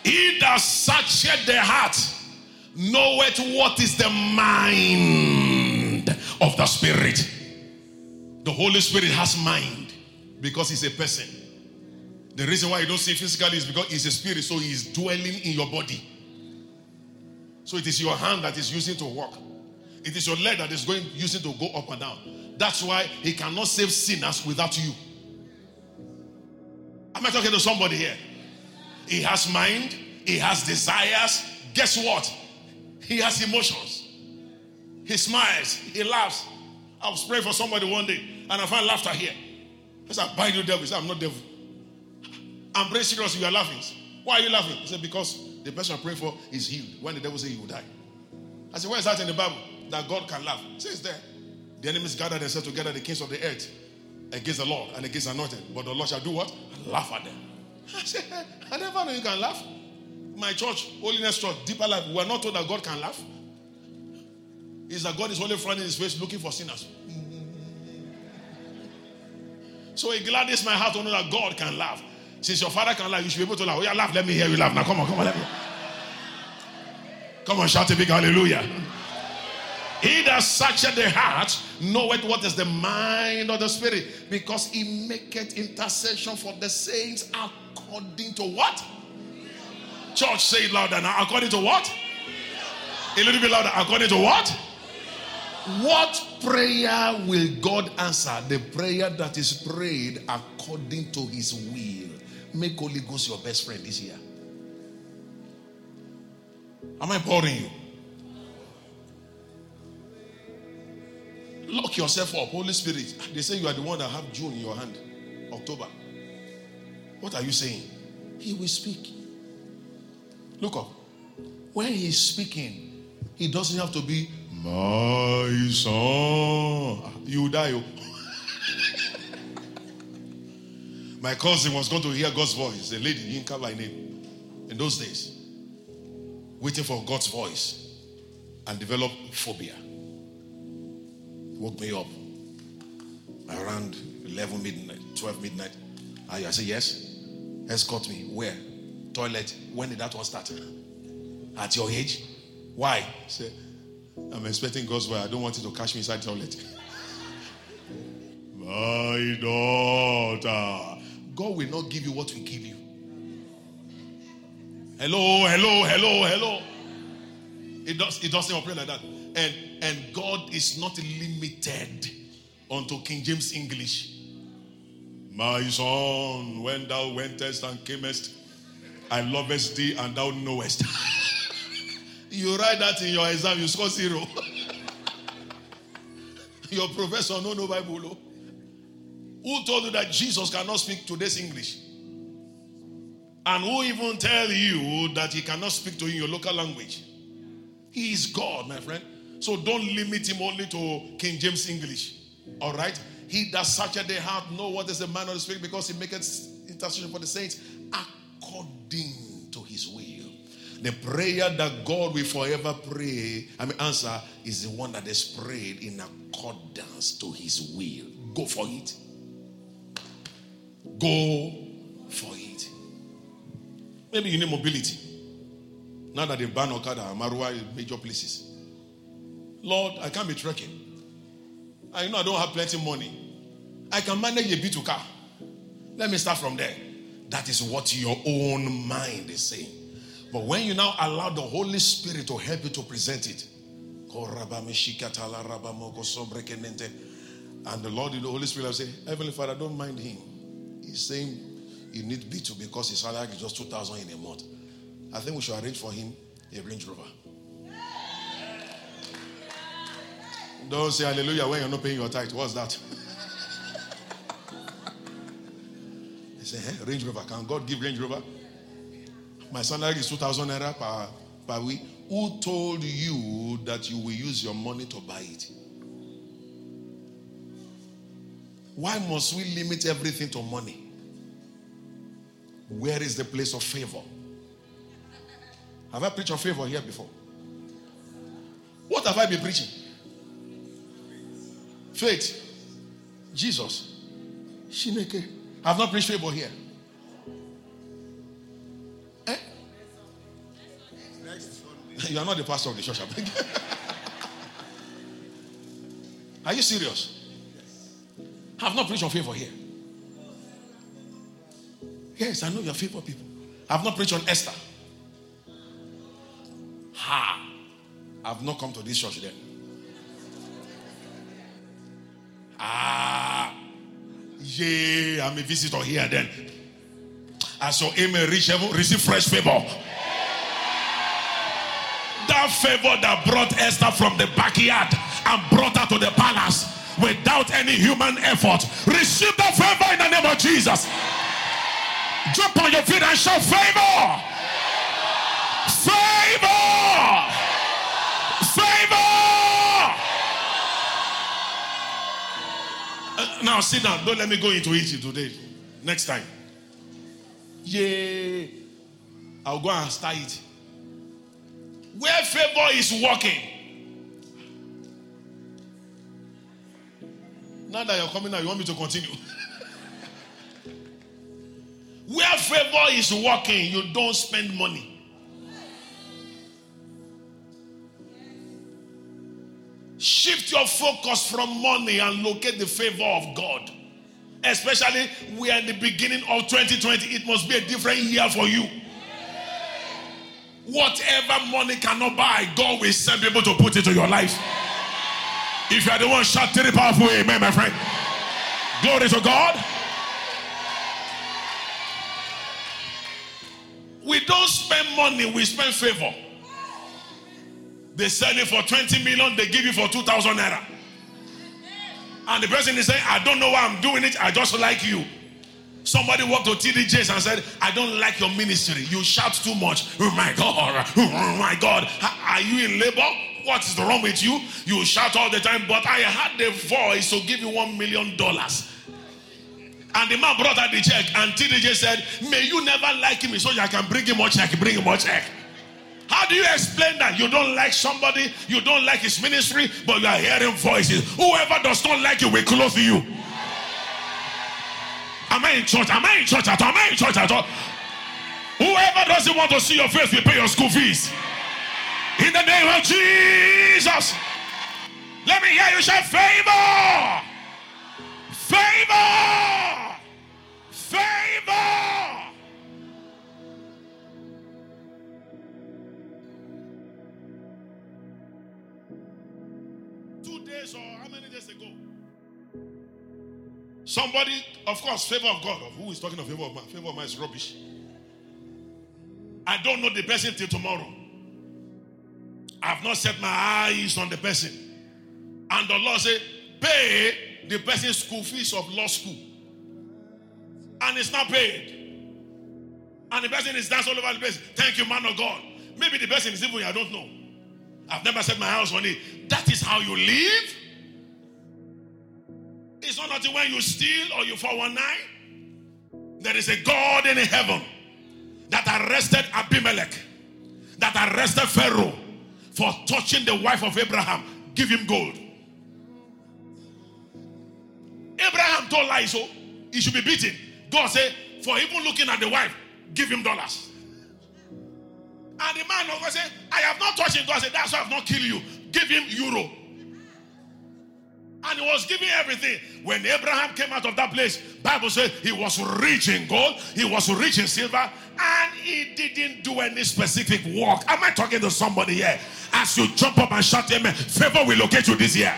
He that searcheth the heart knoweth what is the mind of the Spirit. The Holy Spirit has mind because he's a person. The reason why you don't see physically is because he's a spirit, so he's dwelling in your body. So it is your hand that is using to walk. It is your leg that is going using to go up and down. That's why he cannot save sinners without you. Am I talking to somebody here? He has mind, he has desires. Guess what? He has emotions. He smiles, he laughs. I was praying for somebody one day and I found laughter here. I said, bind you devil. He said, I'm not devil. I'm very serious. You are laughing. Why are you laughing? He said, because the person I'm praying for is healed. When the devil said he will die. I said, where is that in the Bible? That God can laugh. He says there. The enemies gathered themselves together, the kings of the earth, against the Lord and against the anointed. But the Lord shall do what? Laugh at them. I said, I never know you can laugh. My church, Holiness Church, Deeper Life, we are not told that God can laugh. Is that God is only frowning his face looking for sinners. So it gladdens my heart to know that God can laugh. Since your father can laugh, you should be able to laugh. Oh, yeah, laugh. Let me hear you laugh. Now, come on, come on, let me. Come on, shout a big hallelujah. He that searcheth the heart knoweth what is the mind of the spirit, because he maketh intercession for the saints according to what? Church, say it louder now. According to what? A little bit louder. According to what? What prayer will God answer? The prayer that is prayed according to his will. Make Holy Ghost your best friend this year. Am I boring you? Lock yourself up, Holy Spirit. They say you are the one that have June in your hand, October. What are you saying? He will speak. Look up. When he's speaking, he doesn't have to be my son. Ah, you die. Oh. My cousin was going to hear God's voice, a lady, Yinka by name, in those days, waiting for God's voice and develop phobia. Woke me up around 11 midnight, 12 midnight. I said, Yes. Escort me. Where? Toilet. When did that one start? At your age? Why? Say, I'm expecting God's word. I don't want you to catch me inside toilet. My daughter. God will not give you what we give you. Hello, hello, hello, hello. It does it doesn't operate like that. And and God is not limited unto King James English. My son, when thou wentest and camest, I lovest thee and thou knowest. you write that in your exam, you score zero. your professor no no Bible. Oh. Who told you that Jesus cannot speak today's English? And who even tell you that he cannot speak to you in your local language? He is God, my friend. So don't limit him only to King James English. All right? He that searcheth the heart know what is the man of the spirit because he maketh intercession for the saints according to his will. The prayer that God will forever pray, I mean answer, is the one that is prayed in accordance to his will. Go for it. Go for it. Maybe you need mobility. Now that they ban Okada Marua major places. Lord, I can't be trekking. I know I don't have plenty money. I can manage a B2 car. Let me start from there. That is what your own mind is saying. But when you now allow the Holy Spirit to help you to present it, and the Lord, in the Holy Spirit, will say, Heavenly Father, don't mind him. He's saying he needs B2 because his salary is just 2,000 in a month. I think we should arrange for him a Range Rover. Don't say hallelujah when you're not paying your tithe. What's that? they say, hey, Range Rover. Can God give Range Rover? My salary is 2,000 naira per, per week. Who told you that you will use your money to buy it? Why must we limit everything to money? Where is the place of favor? Have I preached on favor here before? What have I been preaching? Faith. Jesus. Shineke. I have not preached favor here. Eh? You are not the pastor of the church. Are you serious? I have not preached on favor here. Yes, I know you are favor people. I have not preached on Esther. Ha! I have not come to this church then. I'm a visitor here then. I saw him reach heaven, receive fresh favor. That favor that brought Esther from the backyard and brought her to the palace without any human effort. Receive that favor in the name of Jesus. Jump on your feet and shout favor. Favor. Favor. Uh, now sit down. Don't let me go into it today. Next time. Yeah. I'll go and start it. Where favor is working. Now that you're coming now, you want me to continue? Where favor is working, you don't spend money. Shift your focus from money and locate the favor of God. Especially, we are in the beginning of 2020. It must be a different year for you. Whatever money cannot buy, God will send people to put into your life. If you are the one, shout the powerful amen, my friend. Glory to God. We don't spend money, we spend favor. They sell it for 20 million, they give you for 2,000 naira. And the person is saying, I don't know why I'm doing it, I just like you. Somebody walked to T.D. Jakes and said, I don't like your ministry. You shout too much. Oh my God. Oh my God. Are you in labor? What is wrong with you? You shout all the time, but I had the voice to give you one million dollars. And the man brought out the check, and T.D. Jakes said, May you never like him so I can bring him more check, bring him more check. How do you explain that? You don't like somebody, you don't like his ministry, but you are hearing voices. Whoever does not like you will close you. Am I in church? Am I in church at all? Am I in church at all? Whoever doesn't want to see your face will pay your school fees. In the name of Jesus. Let me hear you favor. Favor. Favor. Somebody, of course, favor of God. Who is talking of favor of man? Favor of man is rubbish. I don't know the person till tomorrow. I've not set my eyes on the person. And the Lord said, pay the person's school fees of law school. And it's not paid. And the person is dancing all over the place. Thank you, man of God. Maybe the person is even I don't know. I've never set my house on it. That is how you live. It's not until when you steal or you 419. There is a God in heaven that arrested Abimelech, that arrested Pharaoh for touching the wife of Abraham. Give him gold. Abraham told lies, so he should be beaten. God said, for even looking at the wife, give him dollars. And the man of God said, I have not touched him. God said, That's why I have not killed you. Give him euro. And he was giving everything. When Abraham came out of that place, Bible said he was rich in gold, he was rich in silver, and he didn't do any specific work. Am I talking to somebody here? As you jump up and shout amen, favor will locate you this year.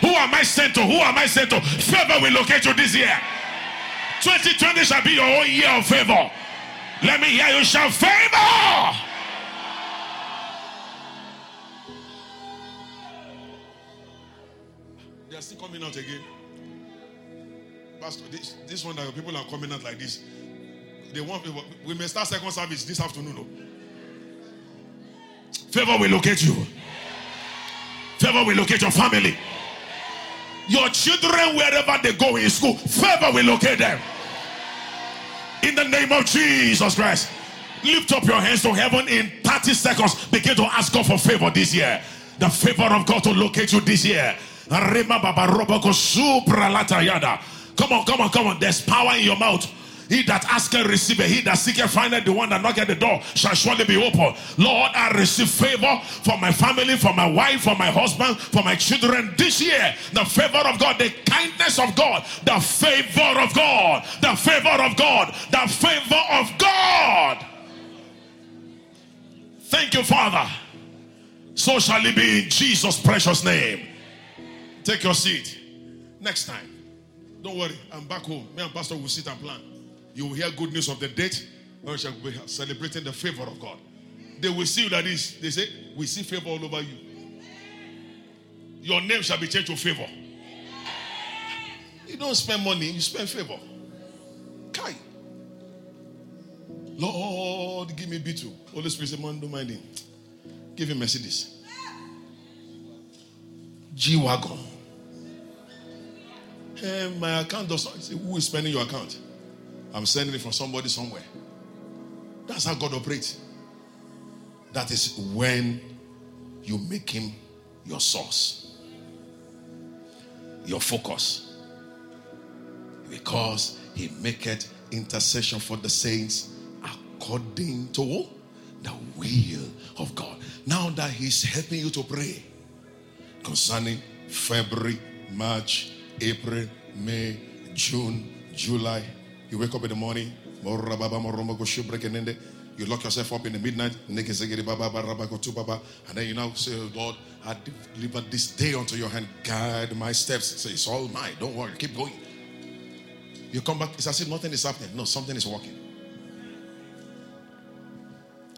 Who am I sent to? Who am I sent to? Favor will locate you this year. 2020 shall be your own year of favor. Let me hear you shout favor. They are still coming out again. Pastor, this, this one that people are coming out like this. They want favor. We may start second service this afternoon. No? Favor will locate you. Favor will locate your family. Your children, wherever they go in school, favor will locate them. In the name of Jesus Christ. Lift up your hands to heaven in 30 seconds. Begin to ask God for favor this year. The favor of God to locate you this year. Come on, come on, come on. There's power in your mouth. He that asketh, receive He that seeketh, findeth. The one that knocketh at the door shall surely be open. Lord, I receive favor for my family, for my wife, for my husband, for my children this year. The favor of God, the kindness of God, the favor of God, the favor of God, the favor of God. Thank you, Father. So shall it be in Jesus' precious name. Take your seat. Next time. Don't worry, I'm back home. Me and Pastor will sit and plan. You will hear good news of the date when we shall be celebrating the favor of God. They will see you like this. They say, We see favor all over you. Your name shall be changed to favor. You don't spend money, you spend favor. Kai. Lord, give me B2. Holy Spirit say, Man, don't mind him. Give him Mercedes. G Wagon. Hey, my account does not. Who is spending your account? I'm sending it from somebody somewhere. That's how God operates. That is when you make him your source, your focus. Because he maketh intercession for the saints according to the will of God. Now that he's helping you to pray concerning February, March, April, May, June, July, you wake up in the morning, you lock yourself up in the midnight, and then you now say, oh Lord, I deliver this day unto your hand. Guide my steps. Say, it's all mine. Don't worry. Keep going. You come back, it's as if nothing is happening. No, something is working.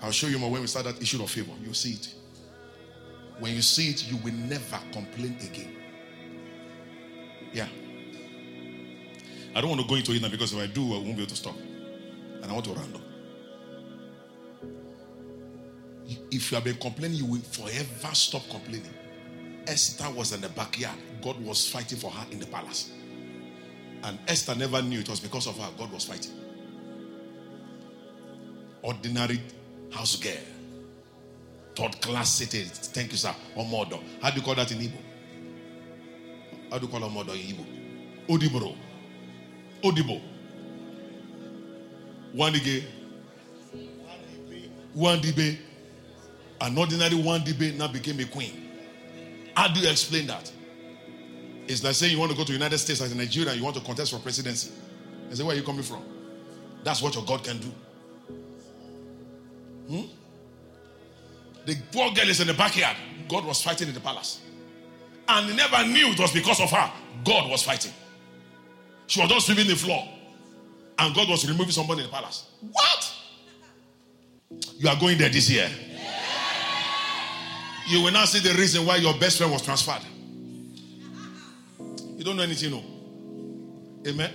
I'll show you more when we start that issue of favor. You'll see it. When you see it, you will never complain again. Yeah. I don't want to go into it now because if I do, I won't be able to stop. And I want to round up. If you have been complaining, you will forever stop complaining. Esther was in the backyard. God was fighting for her in the palace. And Esther never knew it was because of her God was fighting. Ordinary house girl. Third class city. Thank you, sir. Or mother. How do you call that in Igbo? How do you Igbo? Odibo. Wandige. Wandibe. An ordinary Wandibe now became a queen. How do you explain that? It's like saying you want to go to United States as a Nigerian, you want to contest for presidency. I say, where are you coming from? That's what your God can do. Hmm? The poor girl is in the backyard. God was fighting in the palace. And never knew it was because of her. God was fighting. She was just sweeping the floor. And God was removing somebody in the palace. What? You are going there this year. You will now see the reason why your best friend was transferred. You don't know anything, no. Amen.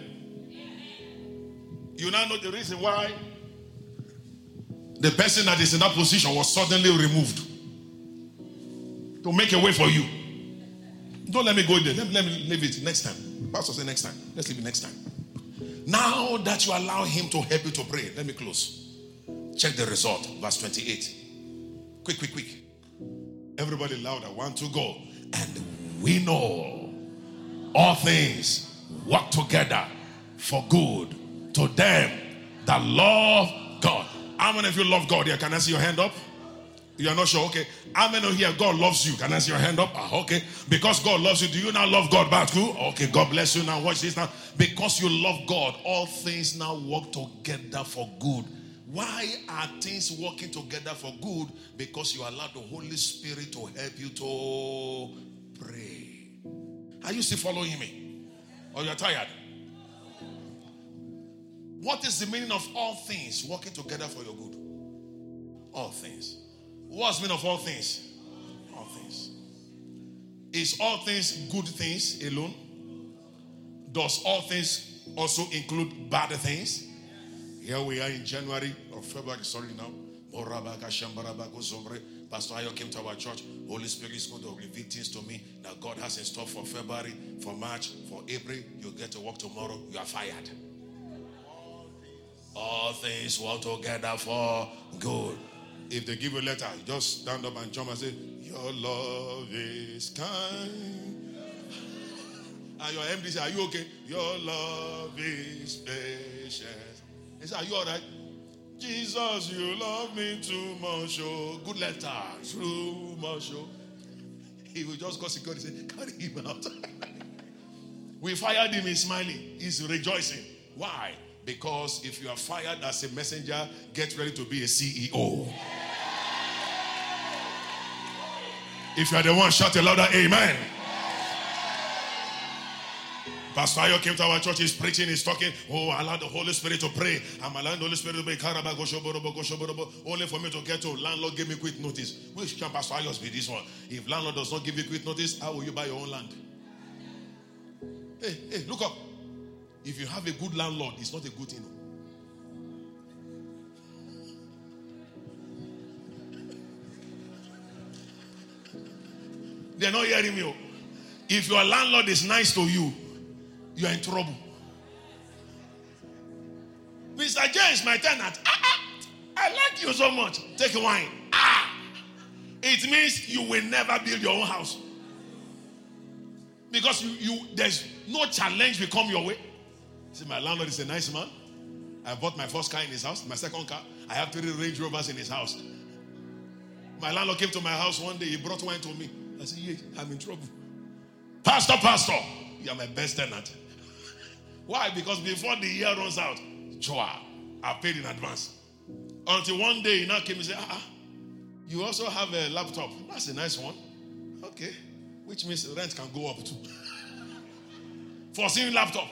You now know the reason why the person that is in that position was suddenly removed to make a way for you. Don't let me go there. Let me, let me leave it next time. Pastor say next time. Let's leave it next time. Now that you allow him to help you to pray, let me close. Check the result, verse 28. Quick, quick, quick. Everybody louder. One, two, go. And we know all things work together for good to them that love God. How many of you love God here? Can I see your hand up? You are not sure? Okay. How many here God loves you? Can I see your hand up? Ah, okay. Because God loves you, do you now love God back too? Okay, God bless you. Now watch this now. Because you love God, all things now work together for good. Why are things working together for good? Because you allow the Holy Spirit to help you to pray. Are you still following me? Or you're tired? What is the meaning of all things working together for your good? All things. What's meaning of all things? All things. Is all things good things alone? Does all things also include bad things? Here we are in January or February, sorry now. Pastor Ayo came to our church. Holy Spirit is going to reveal things to me that God has in store for February, for March, for April. You get to work tomorrow. You are fired. All things work together for good. If they give you a letter, just stand up and jump and say, Your love is kind. And your MD say, Are you okay? Your love is patient. He said, Are you all right? Jesus, you love me too much. Oh, good letter. Too much. Oh. He will just go security and say, Carry him out. we fired him, he's smiling, he's rejoicing. Why? Because if you are fired as a messenger, get ready to be a CEO. If you are the one, shout a louder amen. Pastor Ayo came to our church, he's preaching, he's talking. Oh, allow the Holy Spirit to pray. I'm allowing the Holy Spirit to be only for me to get to. Landlord gave me quick notice. Which can Pastor Ayos be this one? If landlord does not give you quick notice, how will you buy your own land? Hey, hey, look up. If you have a good landlord, it's not a good thing. They're not hearing you. If your landlord is nice to you, you are in trouble. Mr. James, my tenant. Ah, ah, I like you so much. Take a wine. Ah, it means you will never build your own house because you, you there's no challenge will come your way. See, my landlord is a nice man. I bought my first car in his house, my second car. I have three Range Rovers in his house. My landlord came to my house one day. He brought wine to me. I said, "Yeah, I'm in trouble." Pastor, pastor, you are my best tenant. Why? Because before the year runs out, Joa, I paid in advance. Until one day he now came and said, ah, you also have a laptop. That's a nice one. Okay. Which means rent can go up too. For seeing laptop.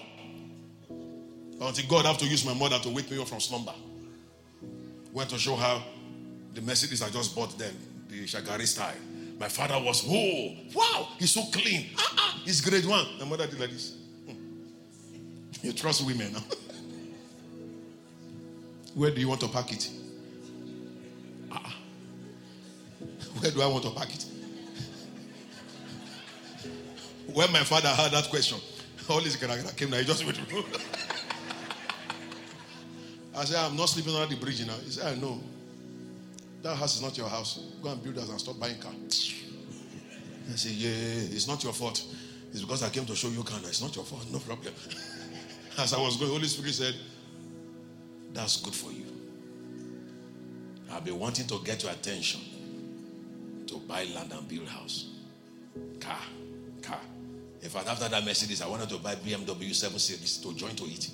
Until God have to use my mother to wake me up from slumber. Went to show her the Mercedes I just bought then, the Shagari style. My father was, oh, wow, he's so clean. Ah, ah, he's grade one. My mother did like this. You trust women now. Where do you want to pack it? Ah. Where do I want to pack it? When my father heard that question, all his character came now. He just went. I said, I'm not sleeping under the bridge now. He said, I know. That house is not your house. Go and build us and stop buying car. I said, Yeah, it's not your fault. It's because I came to show you kind. It's not your fault. No problem. As I was going, Holy Spirit said, That's good for you. I've been wanting to get your attention to buy land and build house. Car. Car. In fact, after that Mercedes, I wanted to buy BMW 7 Series to join to it.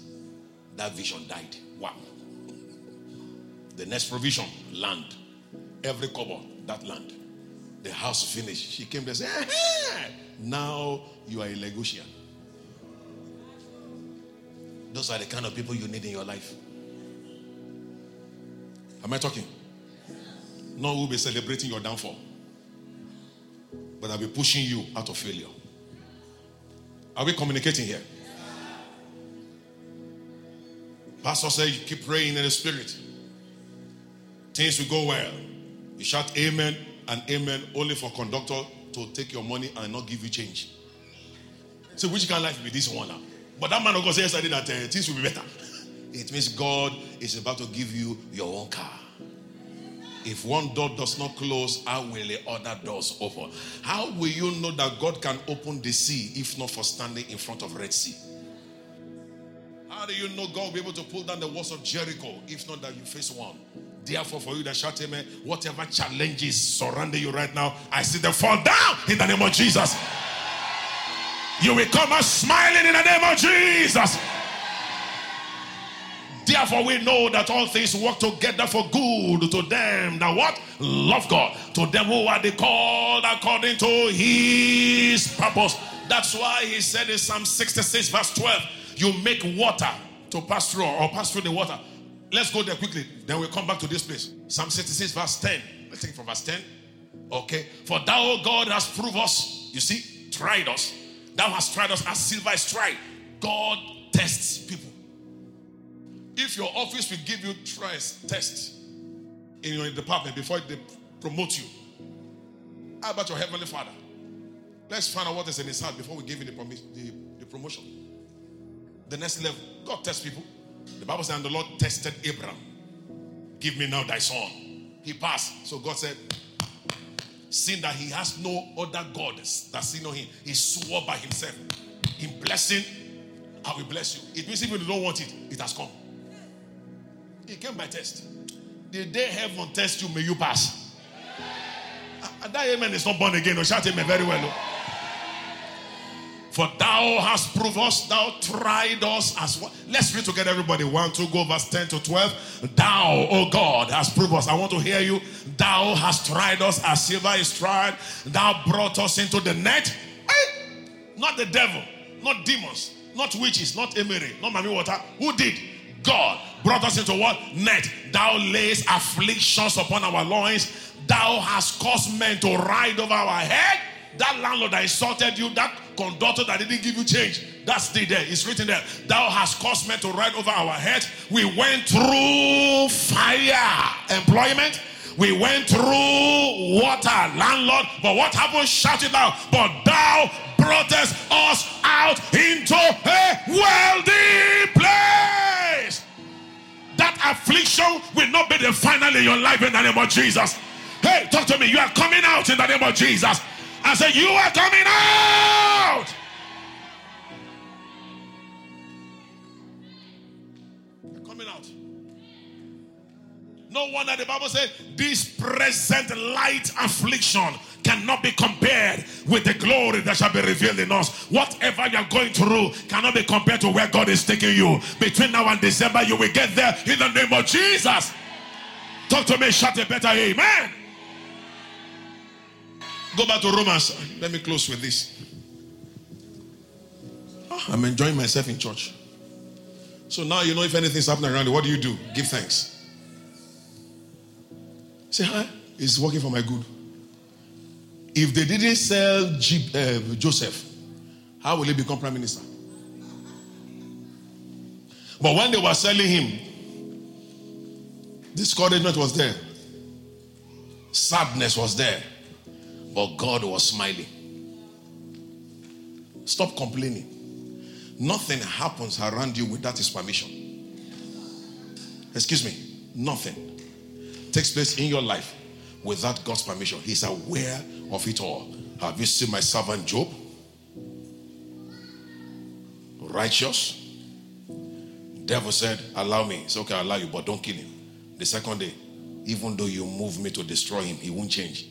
That vision died. Wow. The next provision, land. Every cover, that land. The house finished. She came there said, Now you are a Lagosian. Those are the kind of people you need in your life. Am I talking? No, we'll be celebrating your downfall, but I'll be pushing you out of failure. Are we communicating here? Pastor said, you keep praying in the spirit. Things will go well. You shout amen and amen only for conductor to take your money and not give you change. So which kind of life will be this one now? But that man of God said yesterday that uh, things will be better. It means God is about to give you your own car. If one door does not close, how will the other doors open? How will you know that God can open the sea if not for standing in front of Red Sea? How do you know God will be able to pull down the walls of Jericho if not that you face one? Therefore, for you that shout amen, whatever challenges surrounding you right now, I see them fall down in the name of Jesus. You will come out smiling in the name of Jesus. Therefore, we know that all things work together for good to them that what? Love God. To them who are the called according to his purpose. That's why he said in Psalm 66, verse 12, you make water to pass through or pass through the water. Let's go there quickly. Then we'll come back to this place. Psalm 66, verse 10. Let's take from verse 10. Okay. For thou, O God, has proved us. You see, tried us. Thou hast tried us as silver is tried. God tests people. If your office will give you tries, test in your department before they promote you, how about your heavenly father? Let's find out what is in his heart before we give him the, the, the promotion. The next level, God tests people. The Bible says, and the Lord tested Abraham. Give me now thy son. He passed. So God said, seeing that he has no other God that see no him, he swore by himself. In blessing, I will bless you. It means even if you don't want it, it has come. It came by test. The day heaven test you, may you pass. And that amen is not born again. No, shout amen very well. No? For thou hast proved us, thou tried us as well. Let's read together, everybody. One, two, go verse 10 to 12. Thou, O God, hast proved us. I want to hear you. Thou hast tried us as silver is tried. Thou brought us into the net. Hey! Not the devil, not demons, not witches, not emery, not mommy water. Who did? God brought us into what? Net. Thou lays afflictions upon our loins. Thou hast caused men to ride over our head. That landlord that insulted you, that conductor that didn't give you change, that's still there. It's written there. Thou hast caused men to ride over our heads. We went through fire, employment. We went through water, landlord. But what happened? Shout it out. But thou broughtest us out into a wealthy place. That affliction will not be the final in your life in the name of Jesus. Hey, talk to me. You are coming out in the name of Jesus. I said, You are coming out. Coming out. No wonder the Bible said, This present light affliction cannot be compared with the glory that shall be revealed in us. Whatever you're going through cannot be compared to where God is taking you. Between now and December, you will get there in the name of Jesus. Talk to me, shout a better amen. Go back to Romans. Let me close with this. Oh, I'm enjoying myself in church. So now you know if anything's happening around you, what do you do? Give thanks. Say, hi, it's working for my good. If they didn't sell uh, Joseph, how will he become prime minister? But when they were selling him, discouragement was there, sadness was there, but God was smiling. Stop complaining. Nothing happens around you without his permission. Excuse me, nothing takes place in your life without God's permission. He's aware of it all. Have you seen my servant Job? righteous. Devil said, Allow me. It's okay, I'll allow you, but don't kill him. The second day, even though you move me to destroy him, he won't change.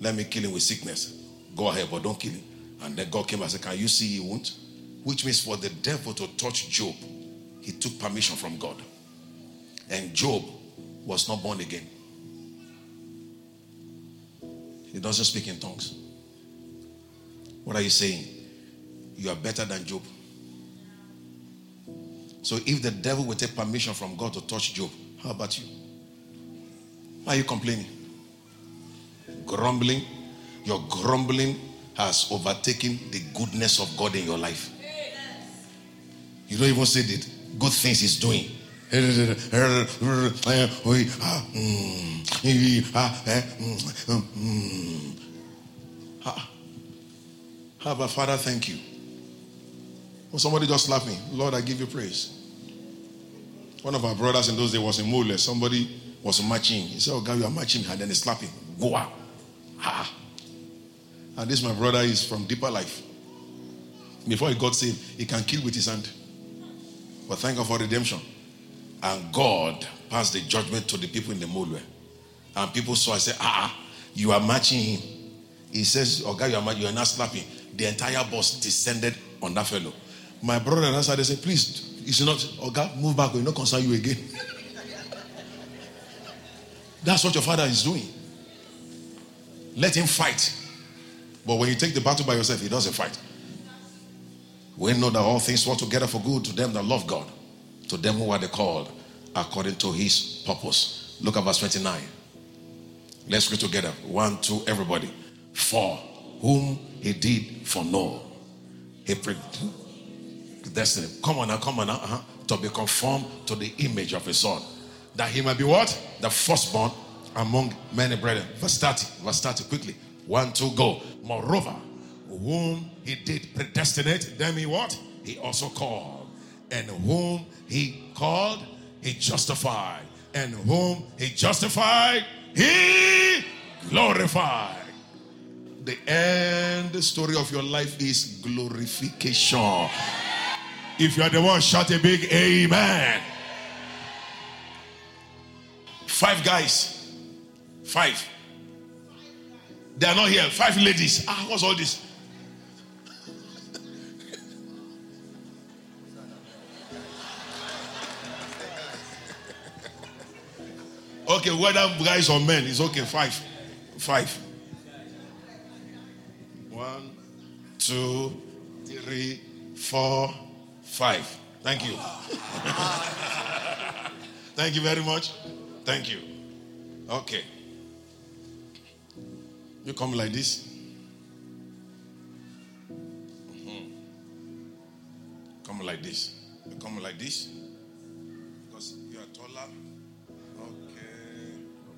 Let me kill him with sickness. Go ahead, but don't kill him. And then God came and said, Can you see he won't? Which means for the devil to touch Job, he took permission from God. And Job was not born again. He doesn't speak in tongues. What are you saying? You are better than Job. So if the devil will take permission from God to touch Job, how about you? Why are you complaining? Grumbling. Your grumbling has overtaken the goodness of God in your life. You don't even see the good things He's doing. Have about Father, thank you. Well, somebody just slapped me. Lord, I give you praise. One of our brothers in those days was in Mule. Somebody was marching. He said, Oh God, you are marching. And then he slapped him. Go out. And this my brother is from deeper life. Before he got saved, he can kill with his hand. But thank God for redemption. And God passed the judgment to the people in the molue. And people saw, I said, ah, you are matching him. He says, oh God, you are, you are not slapping. The entire boss descended on that fellow. My brother and said, they said, please, should not, oh God, move back, we'll not concern you again. That's what your father is doing. Let him fight. But when you take the battle by yourself, he doesn't fight. We know that all things work together for good to them that love God, to them who are the called according to his purpose. Look at verse 29. Let's read together. One, two, everybody. For whom he did foreknow, he predestined. Come on now, come on now. Uh-huh. To be conformed to the image of his son. That he might be what? The firstborn among many brethren. Verse 30. Verse 30, quickly. One, two, go. Moreover, whom he did predestinate, then he what? He also called. And whom he called, he justified. And whom he justified, he glorified. The end story of your life is glorification. If you are the one, shout a big amen. Five guys. Five. They are not here. Five ladies. Ah, what's all this? okay, whether guys or men, it's okay. Five. Five. One, two, three, four, five. Thank you. Thank you very much. Thank you. Okay. You come like this. Mm-hmm. Come like this. You come like this. Because you are taller. Okay.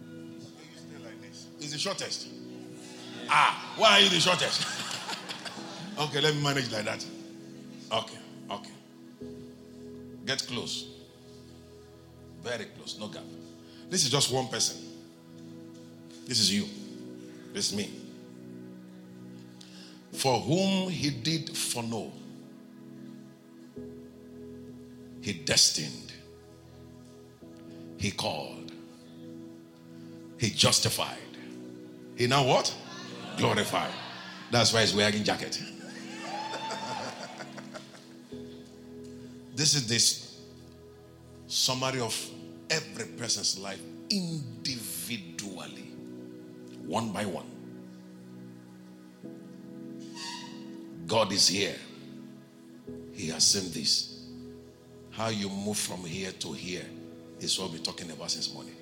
You stay like this. It's the shortest. Ah, why are you the shortest? okay, let me manage like that. Okay, okay. Get close. Very close, no gap. This is just one person. This is you. Is me. For whom he did foreknow, he destined, he called, he justified. He now what? Glorified. That's why he's wearing jacket. this is this summary of every person's life individually, one by one. God is here. He has seen this. How you move from here to here is what we're talking about since morning.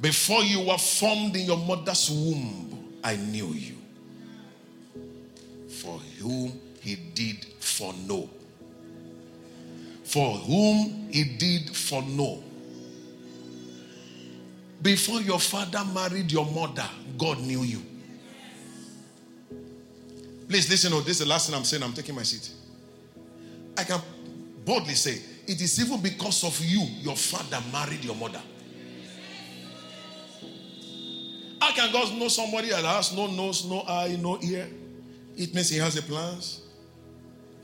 Before you were formed in your mother's womb, I knew you. For whom he did foreknow. For whom he did foreknow. Before your father married your mother, God knew you. Please listen, oh, this is the last thing I'm saying. I'm taking my seat. I can boldly say, it is even because of you, your father married your mother. How can God know somebody that has no nose, no eye, no ear? It means he has a plans,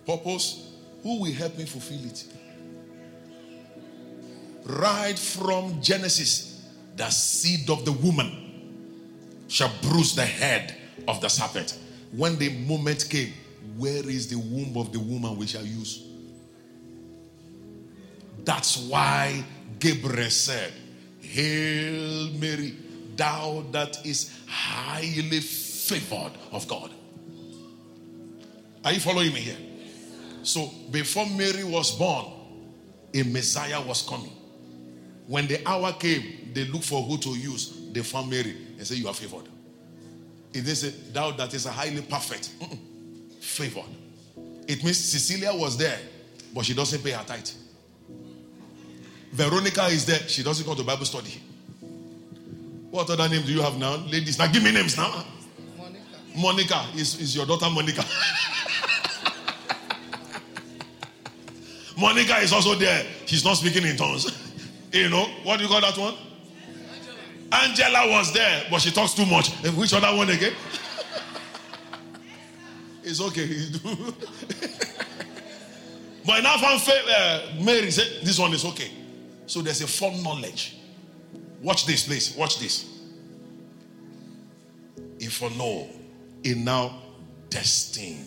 purpose. Who will help me fulfill it? Right from Genesis, the seed of the woman shall bruise the head of the serpent. When the moment came, where is the womb of the woman we shall use? That's why Gabriel said, Hail Mary, thou that is highly favored of God. Are you following me here? So before Mary was born, a Messiah was coming. When the hour came, they looked for who to use. They found Mary and said, You are favored. It didn't say, that is a highly perfect. Mm-mm. Favored. It means Cecilia was there, but she doesn't pay her tithe. Veronica is there, she doesn't go to Bible study. What other name do you have now? Ladies, now give me names now. Monica. Monica is, is your daughter Monica. Monica is also there. She's not speaking in tongues. You know, what do you call that one? Angela. Was there, but she talks too much. And which other one again? it's okay. but now from uh, Mary said, this one is okay. So there's a full foreknowledge. Watch this, please. Watch this. If for no, in now destined.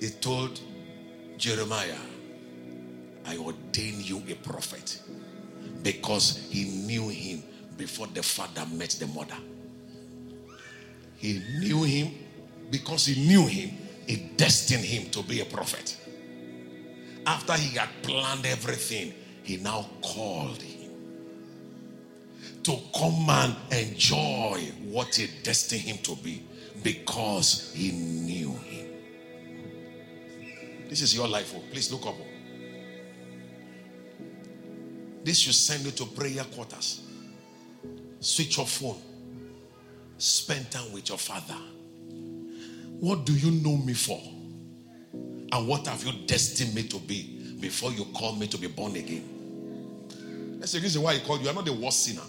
He told Jeremiah, I ordain you a prophet because he knew him before the father met the mother. He knew him because he knew him, he destined him to be a prophet. After he had planned everything, he now called him to come and enjoy what he destined him to be because he knew him. This is your life. Oh. Please look up. Oh. This should send you to prayer quarters. Switch your phone. Spend time with your father. What do you know me for? And what have you destined me to be before you call me to be born again? That's the reason why he called you. Are not the worst sinner.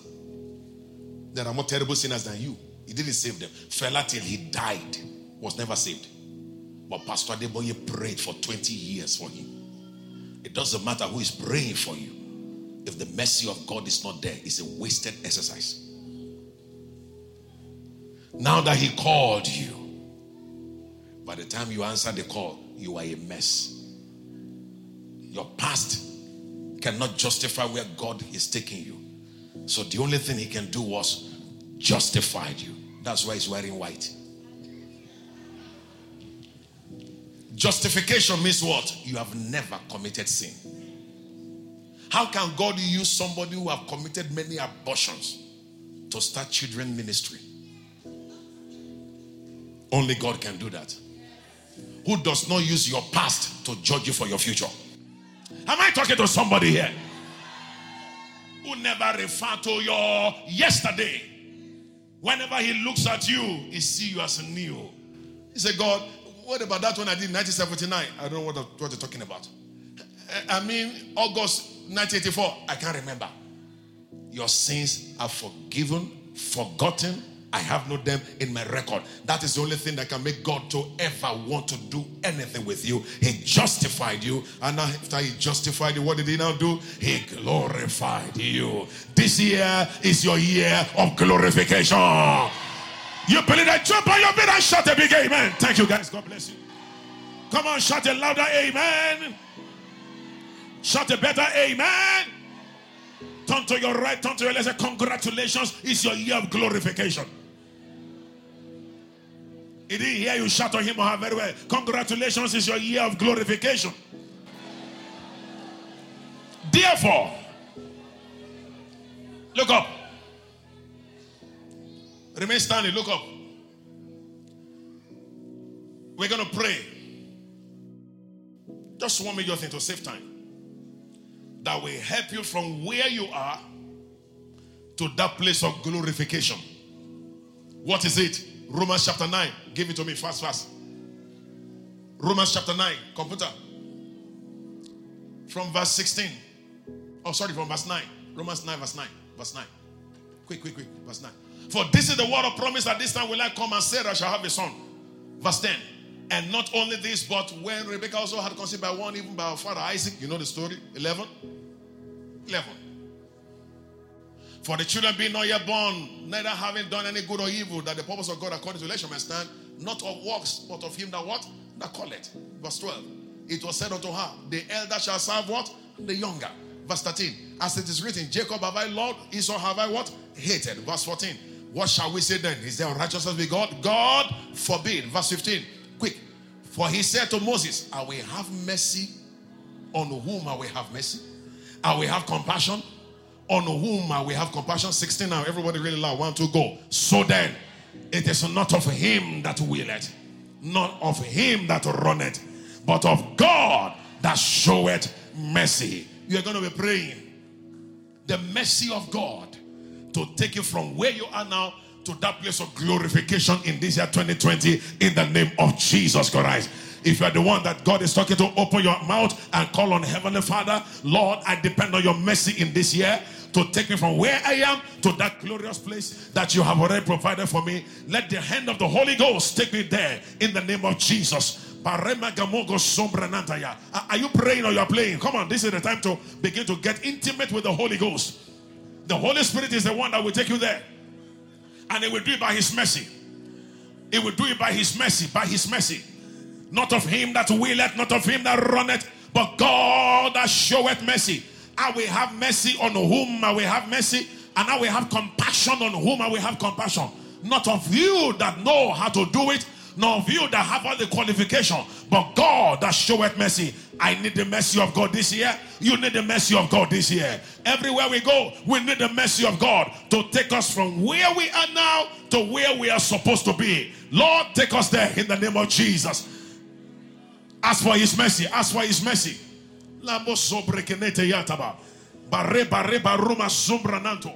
There are more terrible sinners than you. He didn't save them. Fela till he died was never saved. But Pastor Adeboye prayed for 20 years for him. It doesn't matter who is praying for you. If the mercy of God is not there, it's a wasted exercise. Now that he called you, by the time you answer the call, you are a mess. Your past cannot justify where God is taking you. So the only thing he can do was justified you. That's why he's wearing white. Justification means what? You have never committed sin. How can God use somebody who have committed many abortions to start children ministry? Only God can do that who does not use your past to judge you for your future. Am I talking to somebody here? Who never refer to your yesterday. Whenever he looks at you, he see you as new. He said, God, what about that one I did in 1979? I don't know what, what you're talking about. I mean, August 1984, I can't remember. Your sins are forgiven, forgotten, I have no them in my record. That is the only thing that can make God to ever want to do anything with you. He justified you, and after He justified you, what did He now do? He glorified you. This year is your year of glorification. You believe that? Jump on your feet and shout a big amen. Thank you, guys. God bless you. Come on, shout a louder amen. Shout a better amen. Turn to your right, turn to your left. Say, Congratulations, it's your year of glorification. He didn't hear you shout on him or her very well. Congratulations, it's your year of glorification. Therefore, look up. Remain standing, look up. We're going to pray. Just one major thing to save time that will help you from where you are to that place of glorification. What is it? Romans chapter 9. Give it to me fast, fast. Romans chapter 9. Computer. From verse 16. Oh, sorry, from verse 9. Romans 9, verse 9. Verse 9. Quick, quick, quick. Verse 9. For this is the word of promise that this time will I come and Sarah shall have a son. Verse 10. And not only this, but when Rebecca also had conceived by one, even by her father Isaac, you know the story. 11. 11. For the children being not yet born, neither having done any good or evil, that the purpose of God according to election may stand, not of works, but of him that what? That call it. Verse 12. It was said unto her, The elder shall serve what? The younger. Verse 13. As it is written, Jacob have I loved, Esau have I what? Hated. Verse 14. What shall we say then? Is there righteousness with God? God forbid. Verse 15. Quick. For he said to Moses, I will have mercy on whom I will have mercy. I will have compassion on whom I will have compassion. 16 now. Everybody really loud. One, two, go. So then, it is not of him that willeth, not of him that runneth, but of God that showeth mercy. You are going to be praying the mercy of God to take you from where you are now to that place of glorification in this year 2020 in the name of Jesus Christ. If you are the one that God is talking to, open your mouth and call on Heavenly Father, Lord, I depend on your mercy in this year to take me from where I am to that glorious place that you have already provided for me. Let the hand of the Holy Ghost take me there in the name of Jesus. Are you praying or you are playing? Come on, this is the time to begin to get intimate with the Holy Ghost. The Holy Spirit is the one that will take you there. And He will do it by His mercy. He will do it by His mercy, by His mercy. Not of Him that willeth, not of Him that runneth, but God that showeth mercy. I will have mercy on whom I will have mercy, and I will have compassion on whom I will have compassion. Not of you that know how to do it, nor of you that have all the qualification, but God that showeth mercy. I need the mercy of God this year. You need the mercy of God this year. Everywhere we go, we need the mercy of God to take us from where we are now to where we are supposed to be. Lord, take us there in the name of Jesus. Ask for his mercy. Ask for his mercy. Labo sobrekenete yataba. Barre barre baruma zumbrananto.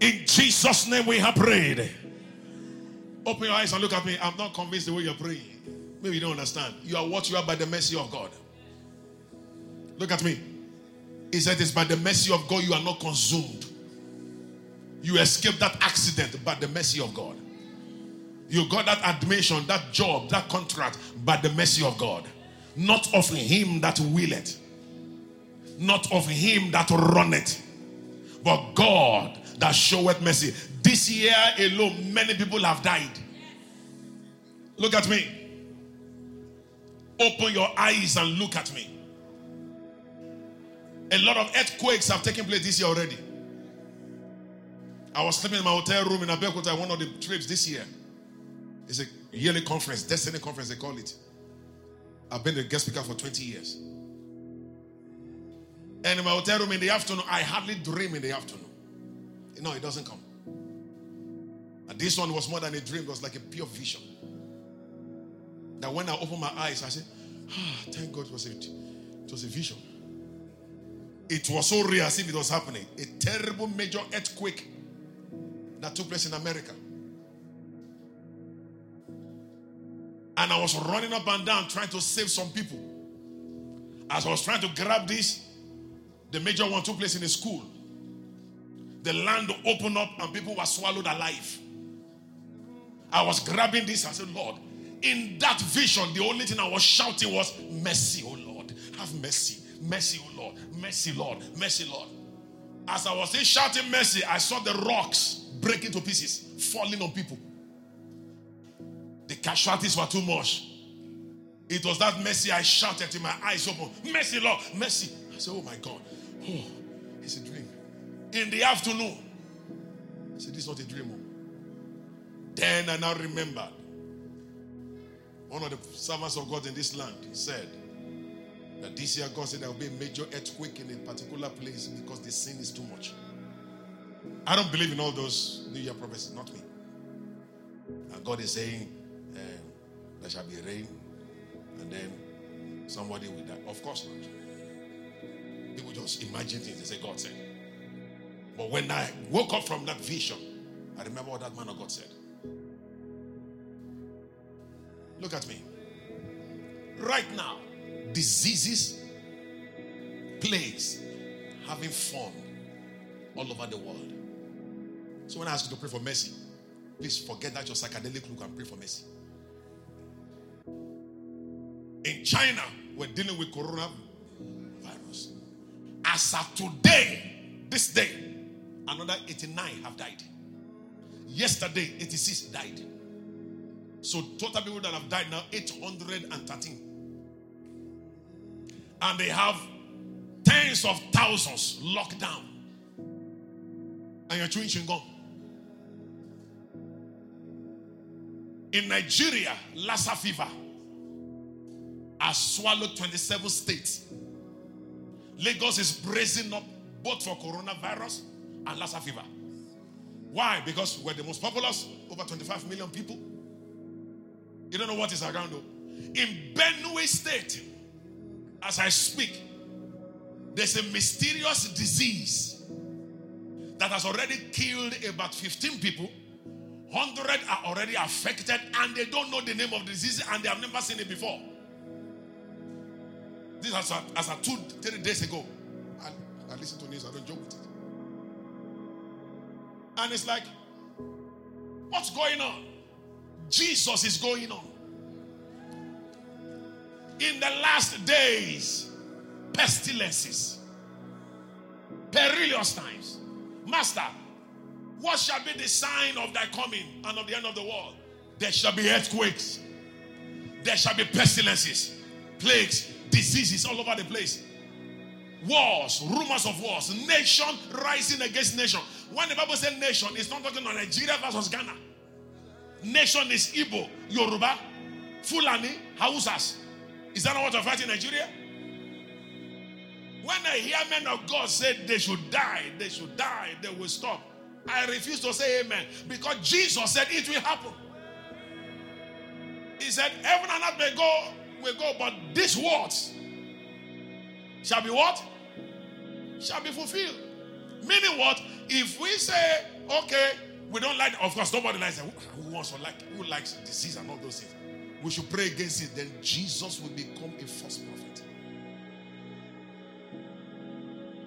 In Jesus' name we have prayed. Open your eyes and look at me. I'm not convinced the way you're praying. Maybe you don't understand. You are what you are by the mercy of God. Look at me. He said it's by the mercy of God you are not consumed. You escaped that accident by the mercy of God. You got that admission, that job, that contract by the mercy of God. Not of him that willeth, not of him that runneth, but God that showeth mercy. This year alone, many people have died. Look at me. Open your eyes and look at me. A lot of earthquakes have taken place this year already. I was sleeping in my hotel room in Abeokuta, one of the trips this year. It's a yearly conference, Destiny Conference, they call it. I've been the guest speaker for 20 years. And in my hotel room in the afternoon, I hardly dream in the afternoon. No, it doesn't come. And this one was more than a dream, it was like a pure vision. That when I opened my eyes, I said, ah, thank God it was a, it was a vision. It was so real as if it was happening. A terrible major earthquake that took place in America. And I was running up and down trying to save some people. As I was trying to grab this, the major one took place in a school. The land opened up and people were swallowed alive. I was grabbing this. I said, Lord, in that vision, the only thing I was shouting was, Mercy, oh Lord. Have mercy. Mercy, oh Lord. Mercy, Lord. Mercy, Lord. As I was shouting mercy, I saw the rocks breaking to pieces, falling on people. The casualties were too much. It was that mercy I shouted in my eyes open. Mercy, Lord. Mercy. I said, Oh my God. Oh, it's a dream. In the afternoon, I said, This is not a dream. Oh. Then I now remembered. One of the servants of God in this land said that this year God said there will be a major earthquake in a particular place because the sin is too much. I don't believe in all those New Year prophecies, not me. And God is saying there shall be rain and then somebody will die. Of course not. People just imagine things. They say God said. But when I woke up from that vision, I remember what that man of God said. Look at me. Right now, diseases, plagues having formed all over the world. So when I ask you to pray for mercy, please forget that your psychedelic look and pray for mercy. In China, we're dealing with coronavirus. As of today, this day, another 89 have died. Yesterday, 86 died. So total people that have died now 813. And they have tens of thousands locked down. And you're chewing chewing. In Nigeria, Lassa fever has swallowed 27 states. Lagos is brazen up both for coronavirus and Lassa fever. Why? Because we're the most populous, over 25 million people. You don't know what is around though. In Benue State, as I speak, there's a mysterious disease that has already killed about 15 people. 100 are already affected and they don't know the name of the disease and they have never seen it before. This as a, as a two, three days ago. I, I listen to news, I don't joke with it. And it's like, what's going on? Jesus is going on. In the last days, pestilences, perilous times. Master, what shall be the sign of thy coming and of the end of the world? There shall be earthquakes, there shall be pestilences, plagues, diseases all over the place. Wars, rumors of wars, nation rising against nation. When the Bible says nation, it's not talking about Nigeria versus Ghana. Nation is Igbo, Yoruba, Fulani, Hausas. Is that not what you're fighting in Nigeria? When I hear men of God say they should die, they should die, they will stop. I refuse to say amen because Jesus said it will happen. He said, Heaven and earth may go, will go, but these words shall be what? Shall be fulfilled. Meaning what? If we say, okay, we don't like, of course, nobody likes it. Who, wants to like, who likes disease and all those things? We should pray against it. Then Jesus will become a false prophet.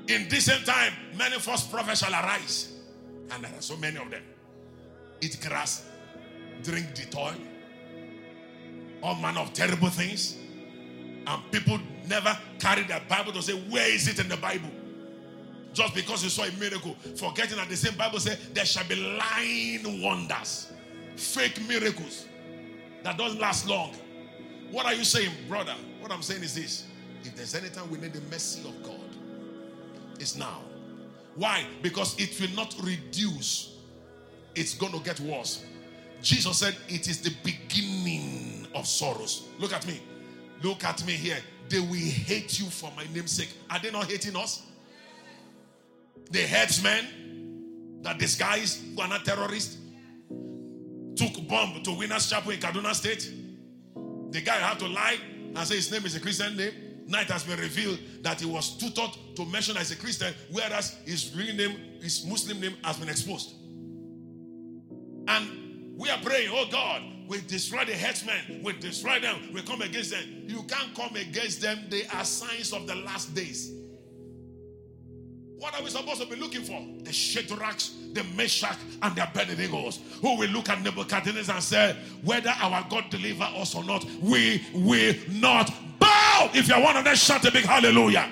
In this same time, many false prophets shall arise. And there are so many of them. Eat grass, drink the toil, all manner of terrible things. And people never carry their Bible to say, Where is it in the Bible? Just because you saw a miracle, forgetting that the same Bible says there shall be lying wonders, fake miracles that don't last long. What are you saying, brother? What I'm saying is this if there's any time we need the mercy of God, it's now. Why? Because it will not reduce, it's going to get worse. Jesus said it is the beginning of sorrows. Look at me. Look at me here. They will hate you for my name's sake. Are they not hating us? The headsmen that disguised who are not terrorists took bomb to Winners Chapel in Kaduna State. The guy had to lie and say his name is a Christian name. Night has been revealed that he was tutored to mention as a Christian, whereas his real name, his Muslim name, has been exposed. And we are praying, oh God, we destroy the headsmen, we destroy them, we come against them. You can't come against them, they are signs of the last days. What are we supposed to be looking for? The Shadrachs, the Meshach, and the Abednego, who will look at Nebuchadnezzar and say, Whether our God deliver us or not, we will not bow. If you're one of them, shout a big hallelujah.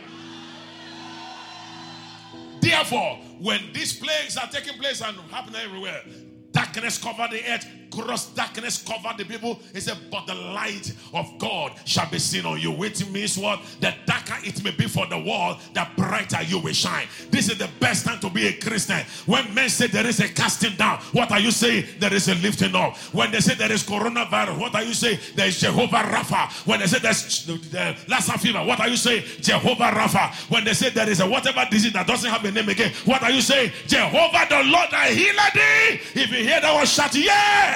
Therefore, when these plagues are taking place and happening everywhere, darkness cover the earth, gross darkness cover the people. He said, But the light of God shall be seen on you. Which means what? The darker it may be for the world, the brighter you will shine. This is the best time to be a Christian. When men say there is a casting down, what are you saying? There is a lifting up. When they say there is coronavirus, what are you saying? There is Jehovah Rapha. When they say there's the Lassa fever, what are you saying? Jehovah Rapha. When they say there is a whatever disease that doesn't have a name again, what are you saying? Jehovah the Lord that healed thee. If you hear that one, shout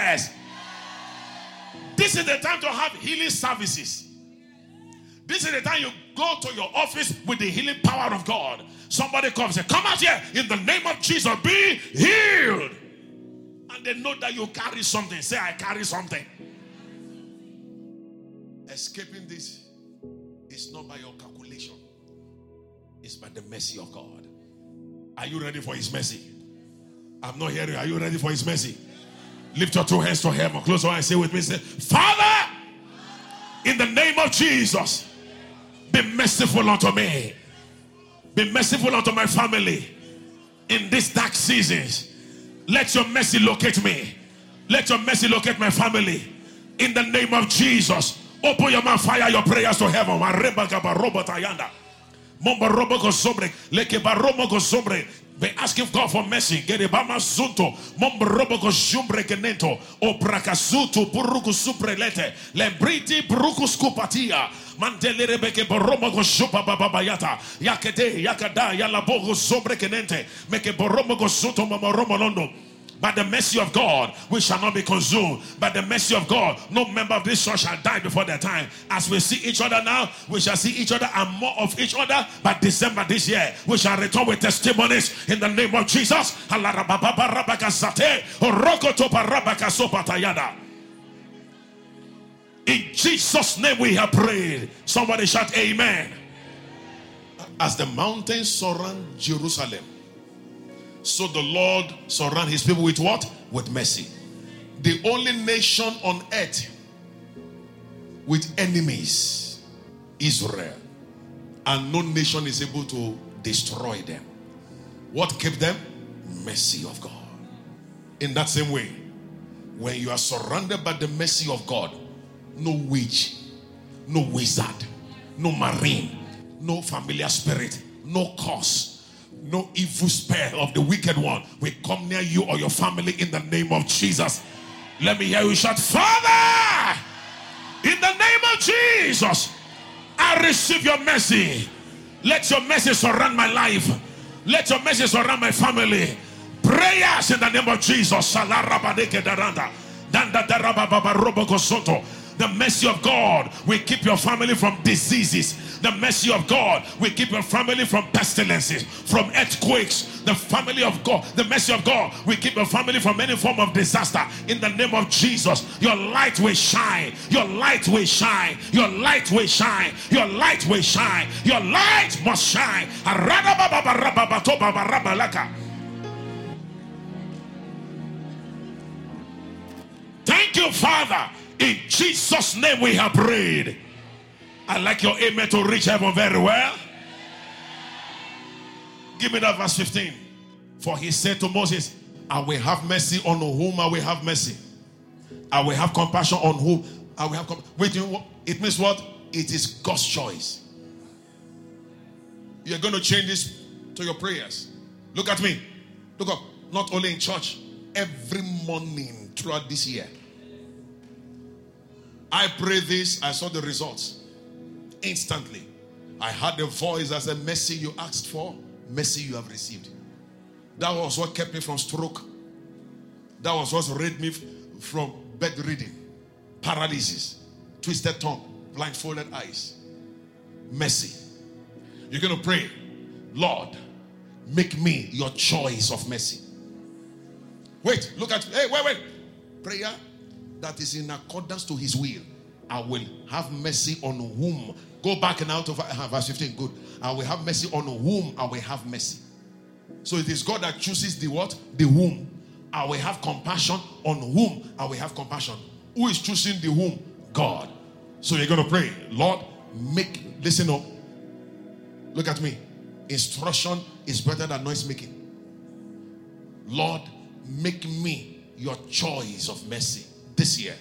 yes. This is the time to have healing services. This is the time you go to your office with the healing power of God. Somebody comes and say, Come out here in the name of Jesus, be healed. And they know that you carry something. Say, I carry something. Escaping this is not by your calculation, it's by the mercy of God. Are you ready for His mercy? I'm not hearing. Are you ready for His mercy? Lift your two hands to heaven. Close your eyes. Say with me. Say, Father, in the name of Jesus, be merciful unto me. Be merciful unto my family in these dark seasons. Let your mercy locate me. Let your mercy locate my family. In the name of Jesus. Open your mouth, fire your prayers to heaven. Be asking God for mercy. Gerebama zunto. Mombrobo go jumbre genento. O brakazutu buruku suprelete. Lembriti buruku skupatia. Mandelere beke boromo go shupa babayata. Yakede yakada yalabogo sobre genente. Meke boromo go suto mamoromo londo. By the mercy of God, we shall not be consumed. By the mercy of God, no member of this church shall die before their time. As we see each other now, we shall see each other and more of each other. By December this year, we shall return with testimonies in the name of Jesus. In Jesus' name we have prayed. Somebody shout amen. As the mountains surround Jerusalem, so the Lord surround his people with what? With mercy. The only nation on earth with enemies, Israel. And no nation is able to destroy them. What kept them? Mercy of God. In that same way, when you are surrounded by the mercy of God, no witch, no wizard, no marine, no familiar spirit, no curse, no evil spell of the wicked one will come near you or your family in the name of Jesus. Let me hear you shout, Father, in the name of Jesus, I receive your mercy. Let your mercy surround my life. Let your mercy surround my family. Prayers in the name of Jesus. The mercy of God will keep your family from diseases. The mercy of God will keep your family from pestilences, from earthquakes. The family of God, the mercy of God will keep your family from any form of disaster. In the name of Jesus, your light will shine. Your light will shine. Your light will shine. Your light will shine. Your light must shine. Thank you, Father. In Jesus' name we have prayed. I like your amen to reach heaven very well. Give me that verse 15. For he said to Moses, I will have mercy on whom I will have mercy. I will have compassion on whom I will have compassion. Wait, it means what? It is God's choice. You're going to change this to your prayers. Look at me. Look up. Not only in church, every morning throughout this year. I pray this, I saw the results instantly. I heard the voice that said, Mercy you asked for, mercy you have received. That was what kept me from stroke. That was what rid me from bedridden, paralysis, twisted tongue, blindfolded eyes. Mercy. You're going to pray, Lord, make me your choice of mercy. Wait, look at, hey, wait, wait. Prayer that is in accordance to his will. I will have mercy on whom. Go back now to verse 15. Good. I will have mercy on whom I will have mercy. So it is God that chooses the what? The whom. I will have compassion on whom I will have compassion. Who is choosing the whom? God. So you're going to pray, Lord, make, listen up. Look at me. Instruction is better than noise making. Lord, make me your choice of mercy this year.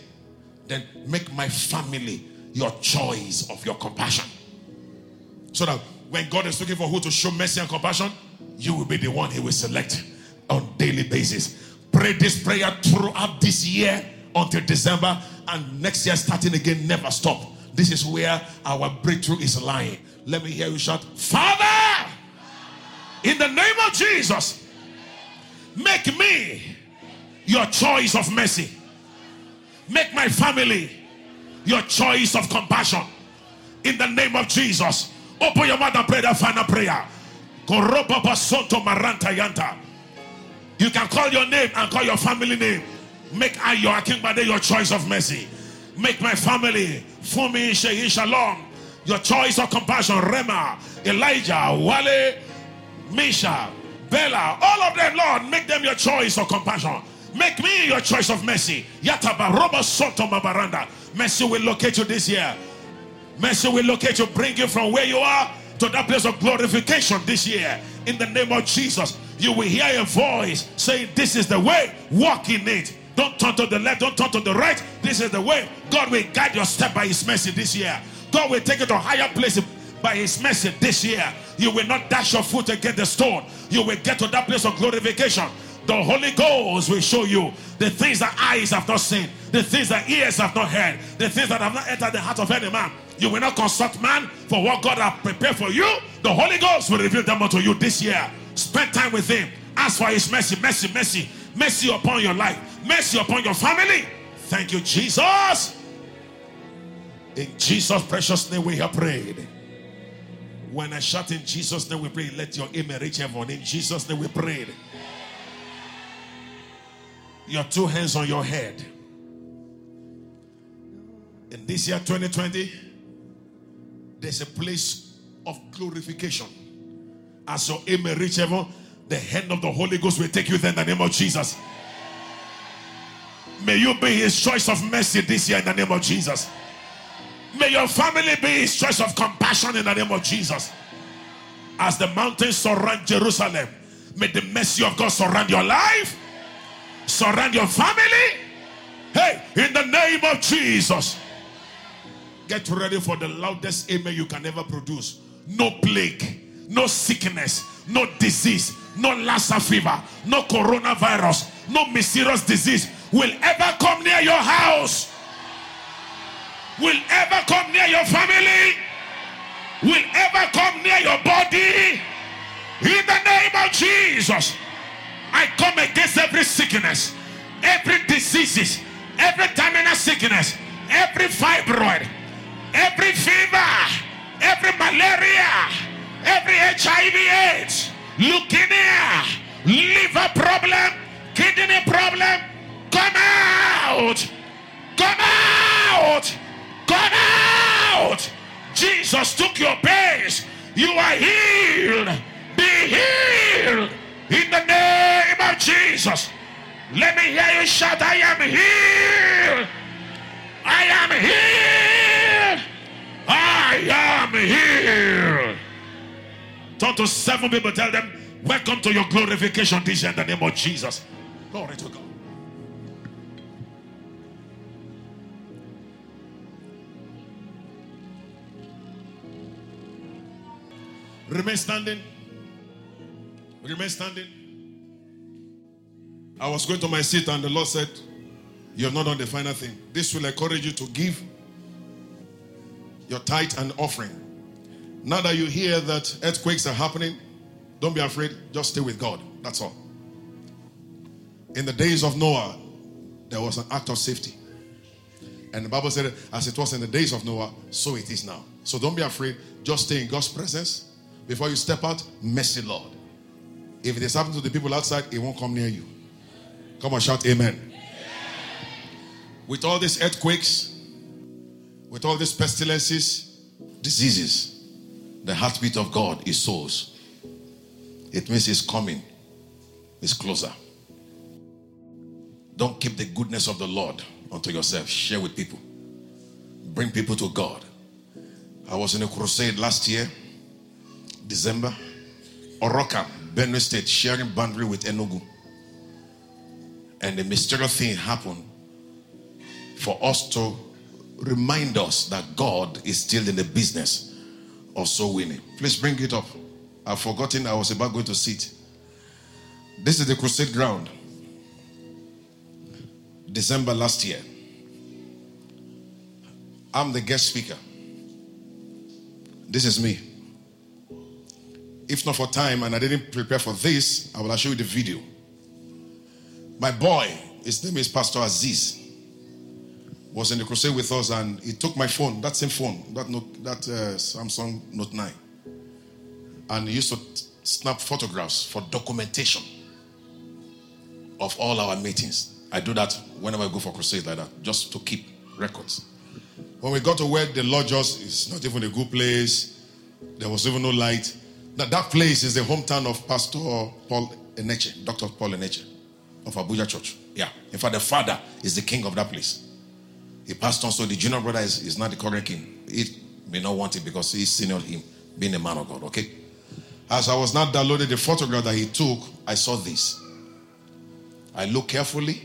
Then make my family your choice of your compassion. So that when God is looking for who to show mercy and compassion, you will be the one he will select on daily basis. Pray this prayer throughout this year until December and next year starting again, never stop. This is where our breakthrough is lying. Let me hear you shout, Father, in the name of Jesus, make me your choice of mercy. Make my family your choice of compassion. In the name of Jesus. Open your mouth and pray that final prayer. You can call your name and call your family name. Make I your Akingbade your choice of mercy. Make my family Fumi Shehi Shalom your choice of compassion. Rema, Elijah, Wale, Misha, Bella, all of them, Lord, make them your choice of compassion. Make me your choice of mercy. Yataba, Roba Soto Mabaranda. Mercy will locate you this year. Mercy will locate you, bring you from where you are to that place of glorification this year. In the name of Jesus, you will hear a voice saying, This is the way, walk in it. Don't turn to the left, don't turn to the right. This is the way. God will guide your step by His mercy this year. God will take you to a higher places by His mercy this year. You will not dash your foot against the stone. You will get to that place of glorification. The Holy Ghost will show you the things that eyes have not seen, the things that ears have not heard, the things that have not entered the heart of any man. You will not consult man for what God has prepared for you. The Holy Ghost will reveal them unto you this year. Spend time with Him. Ask for His mercy, mercy, mercy, mercy upon your life, mercy upon your family. Thank you, Jesus. In Jesus' precious name, we have prayed. When I shout in Jesus' name, we pray, let your amen reach heaven. In Jesus' name, we prayed. Your two hands on your head. In this year 2020, there's a place of glorification. As your amen reach heaven, the hand of the Holy Ghost will take you there in the name of Jesus. May you be his choice of mercy this year in the name of Jesus. May your family be his choice of compassion in the name of Jesus. As the mountains surround Jerusalem, may the mercy of God surround your life, surround your family. Hey, in the name of Jesus. Get ready for the loudest amen you can ever produce. No plague, no sickness, no disease, no Lassa fever, no coronavirus, no mysterious disease will ever come near your house, will ever come near your family, will ever come near your body. In the name of Jesus, I come against every sickness, every diseases, every terminal sickness, every fibroid, every fever, every malaria, every HIV AIDS, leukemia, liver problem, kidney problem, come out, come out, come out. Jesus took your pains. You are healed. Be healed in the name of Jesus. Let me hear you shout, I am healed. I am healed. I am healed. Talk to seven people, tell them, Welcome to your glorification this year in the name of Jesus. Glory to God. Remain standing. Remain standing. I was going to my seat, and the Lord said, You have not done the final thing. This will encourage you to give your tithe and offering. Now that you hear that earthquakes are happening, don't be afraid. Just stay with God. That's all. In the days of Noah, there was an act of safety. And the Bible said, as it was in the days of Noah, so it is now. So don't be afraid. Just stay in God's presence. Before you step out, mercy, Lord. If it is happening to the people outside, it won't come near you. Come on, shout amen. With all these earthquakes, with all these pestilences, diseases, the heartbeat of God is souls. It means He's coming, He's closer. Don't keep the goodness of the Lord unto yourself. Share with people. Bring people to God. I was in a crusade last year, December, Orokam, Benue State, sharing boundary with Enugu. And the mysterious thing happened for us to remind us that God is still in the business of soul winning. Please bring it up. I've forgotten I was about going to sit. This is the crusade ground. December last year. I'm the guest speaker. This is me. If not for time and I didn't prepare for this, I will show you the video. My boy, his name is Pastor Aziz, was in the crusade with us and he took my phone, that same phone, that, note, that uh, Samsung Note 9, and he used to t- snap photographs for documentation of all our meetings. I do that whenever I go for crusade like that, just to keep records. When we got to where the lodge us, it's not even a good place. There was even no light. Now, that place is the hometown of Pastor Paul Enenche, Dr. Paul Enenche of Abuja Church. Yeah. In fact, the father is the king of that place. He passed on, so the junior brother is, is not the current king. He may not want it because he's senior him, being a man of God, okay? As I was not downloading the photograph that he took, I saw this. I looked carefully.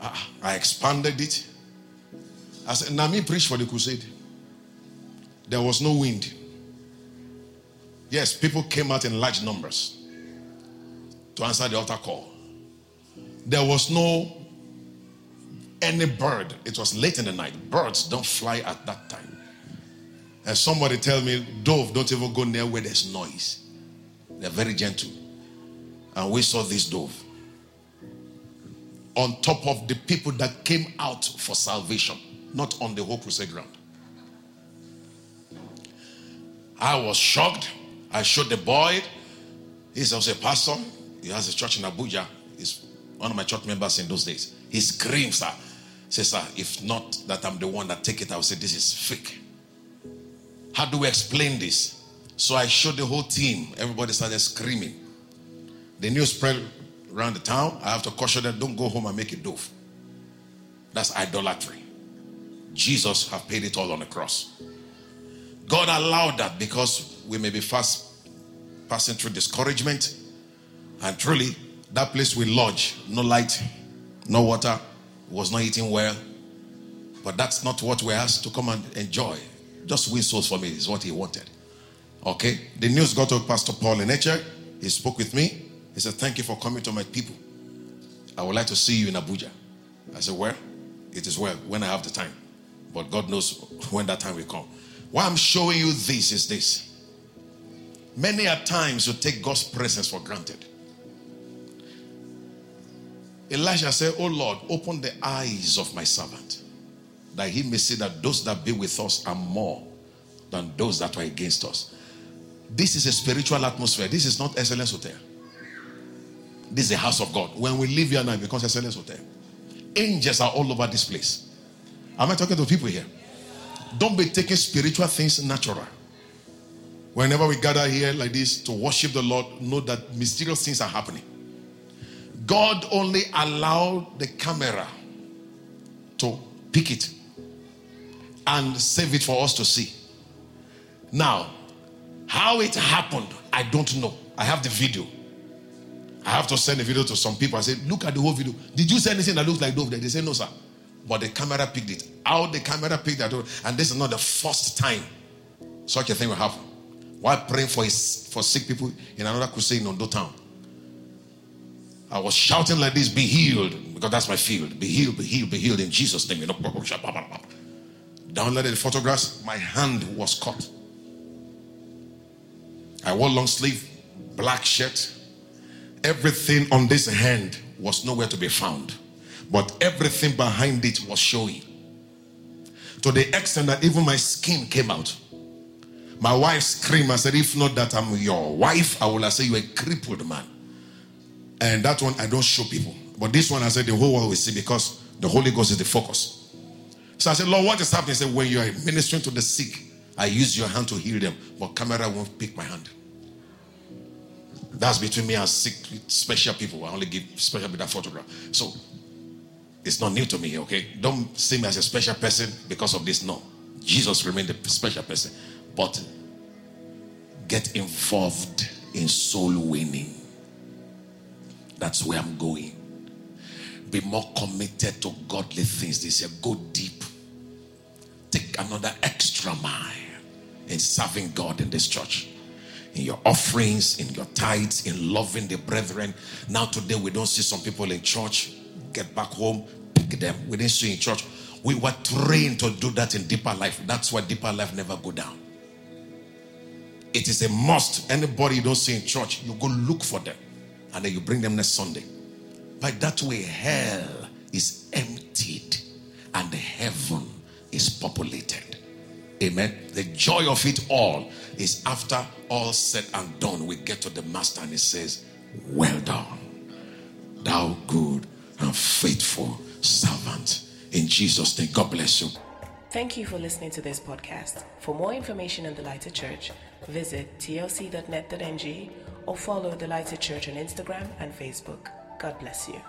I, I expanded it. I said, Nami preached for the crusade. There was no wind. Yes, people came out in large numbers to answer the altar call. There was no any bird. It was late in the night. Birds don't fly at that time. And somebody tell me, dove don't even go near where there's noise. They're very gentle. And we saw this dove on top of the people that came out for salvation, not on the whole crusade ground. I was shocked. I showed the boy. He's also a pastor. He has a church in Abuja. He's one of my church members in those days. He screams, sir. Says, sir, if not that I'm the one that take it, I will say this is fake. How do we explain this? So I showed the whole team. Everybody started screaming. The news spread around the town. I have to caution them, don't go home and make it doof. That's idolatry. Jesus have paid it all on the cross. God allowed that because we may be fast passing through discouragement. And truly, that place we lodge, no light, no water, was not eating well. But that's not what we're asked to come and enjoy. Just win souls for me is what he wanted. Okay? The news got to Pastor Paul Enenche. He spoke with me. He said, Thank you for coming to my people. I would like to see you in Abuja. I said, Well, it is well when I have the time. But God knows when that time will come. Why I'm showing you this is this. Many a times you take God's presence for granted. Elijah said, Oh Lord, open the eyes of my servant, that he may see that those that be with us are more than those that are against us. This is a spiritual atmosphere. This is not Excellence Hotel. This is the house of God. When we leave here now, it becomes Excellence Hotel. Angels are all over this place. Am I talking to people here? Don't be taking spiritual things natural. Whenever we gather here like this to worship the Lord, know that mysterious things are happening. God only allowed the camera to pick it and save it for us to see. Now, how it happened, I don't know. I have the video. I have to send the video to some people. I say, look at the whole video. Did you see anything that looks like dove there? They say, no, sir. But the camera picked it. How the camera picked that, and this is not the first time such a thing will happen. While praying for his, for sick people in another crusade in Ondo town. I was shouting like this, be healed, because that's my field. Be healed, be healed, be healed in Jesus' name. You know, downloaded the photographs. My hand was cut. I wore long sleeve, black shirt. Everything on this hand was nowhere to be found, but everything behind it was showing. To the extent that even my skin came out. My wife screamed. I said, If not that I'm your wife, I will said you're a crippled man. And that one I don't show people. But this one I said the whole world will see because the Holy Ghost is the focus. So I said, Lord, what is happening? He said, When you are ministering to the sick, I use your hand to heal them, but camera won't pick my hand. That's between me and sick special people. I only give special with that photograph. So it's not new to me, okay? Don't see me as a special person because of this. No. Jesus remained a special person. But get involved in soul winning. That's where I'm going. Be more committed to godly things this year. Go deep. Take another extra mile in serving God in this church. In your offerings, in your tithes, in loving the brethren. Now, today, we don't see some people in church. Get back home, pick them. We didn't see in church. We were trained to do that in deeper life. That's why deeper life never go down. It is a must. Anybody you don't see in church, you go look for them and then you bring them next Sunday. By that way, hell is emptied and heaven is populated. Amen. The joy of it all is after all said and done, we get to the master and he says, Well done, thou good and faithful servant. In Jesus' name, God bless you. Thank you for listening to this podcast. For more information on the Lighted Church, visit tlc.net.ng or follow the Lighted Church on Instagram and Facebook. God bless you.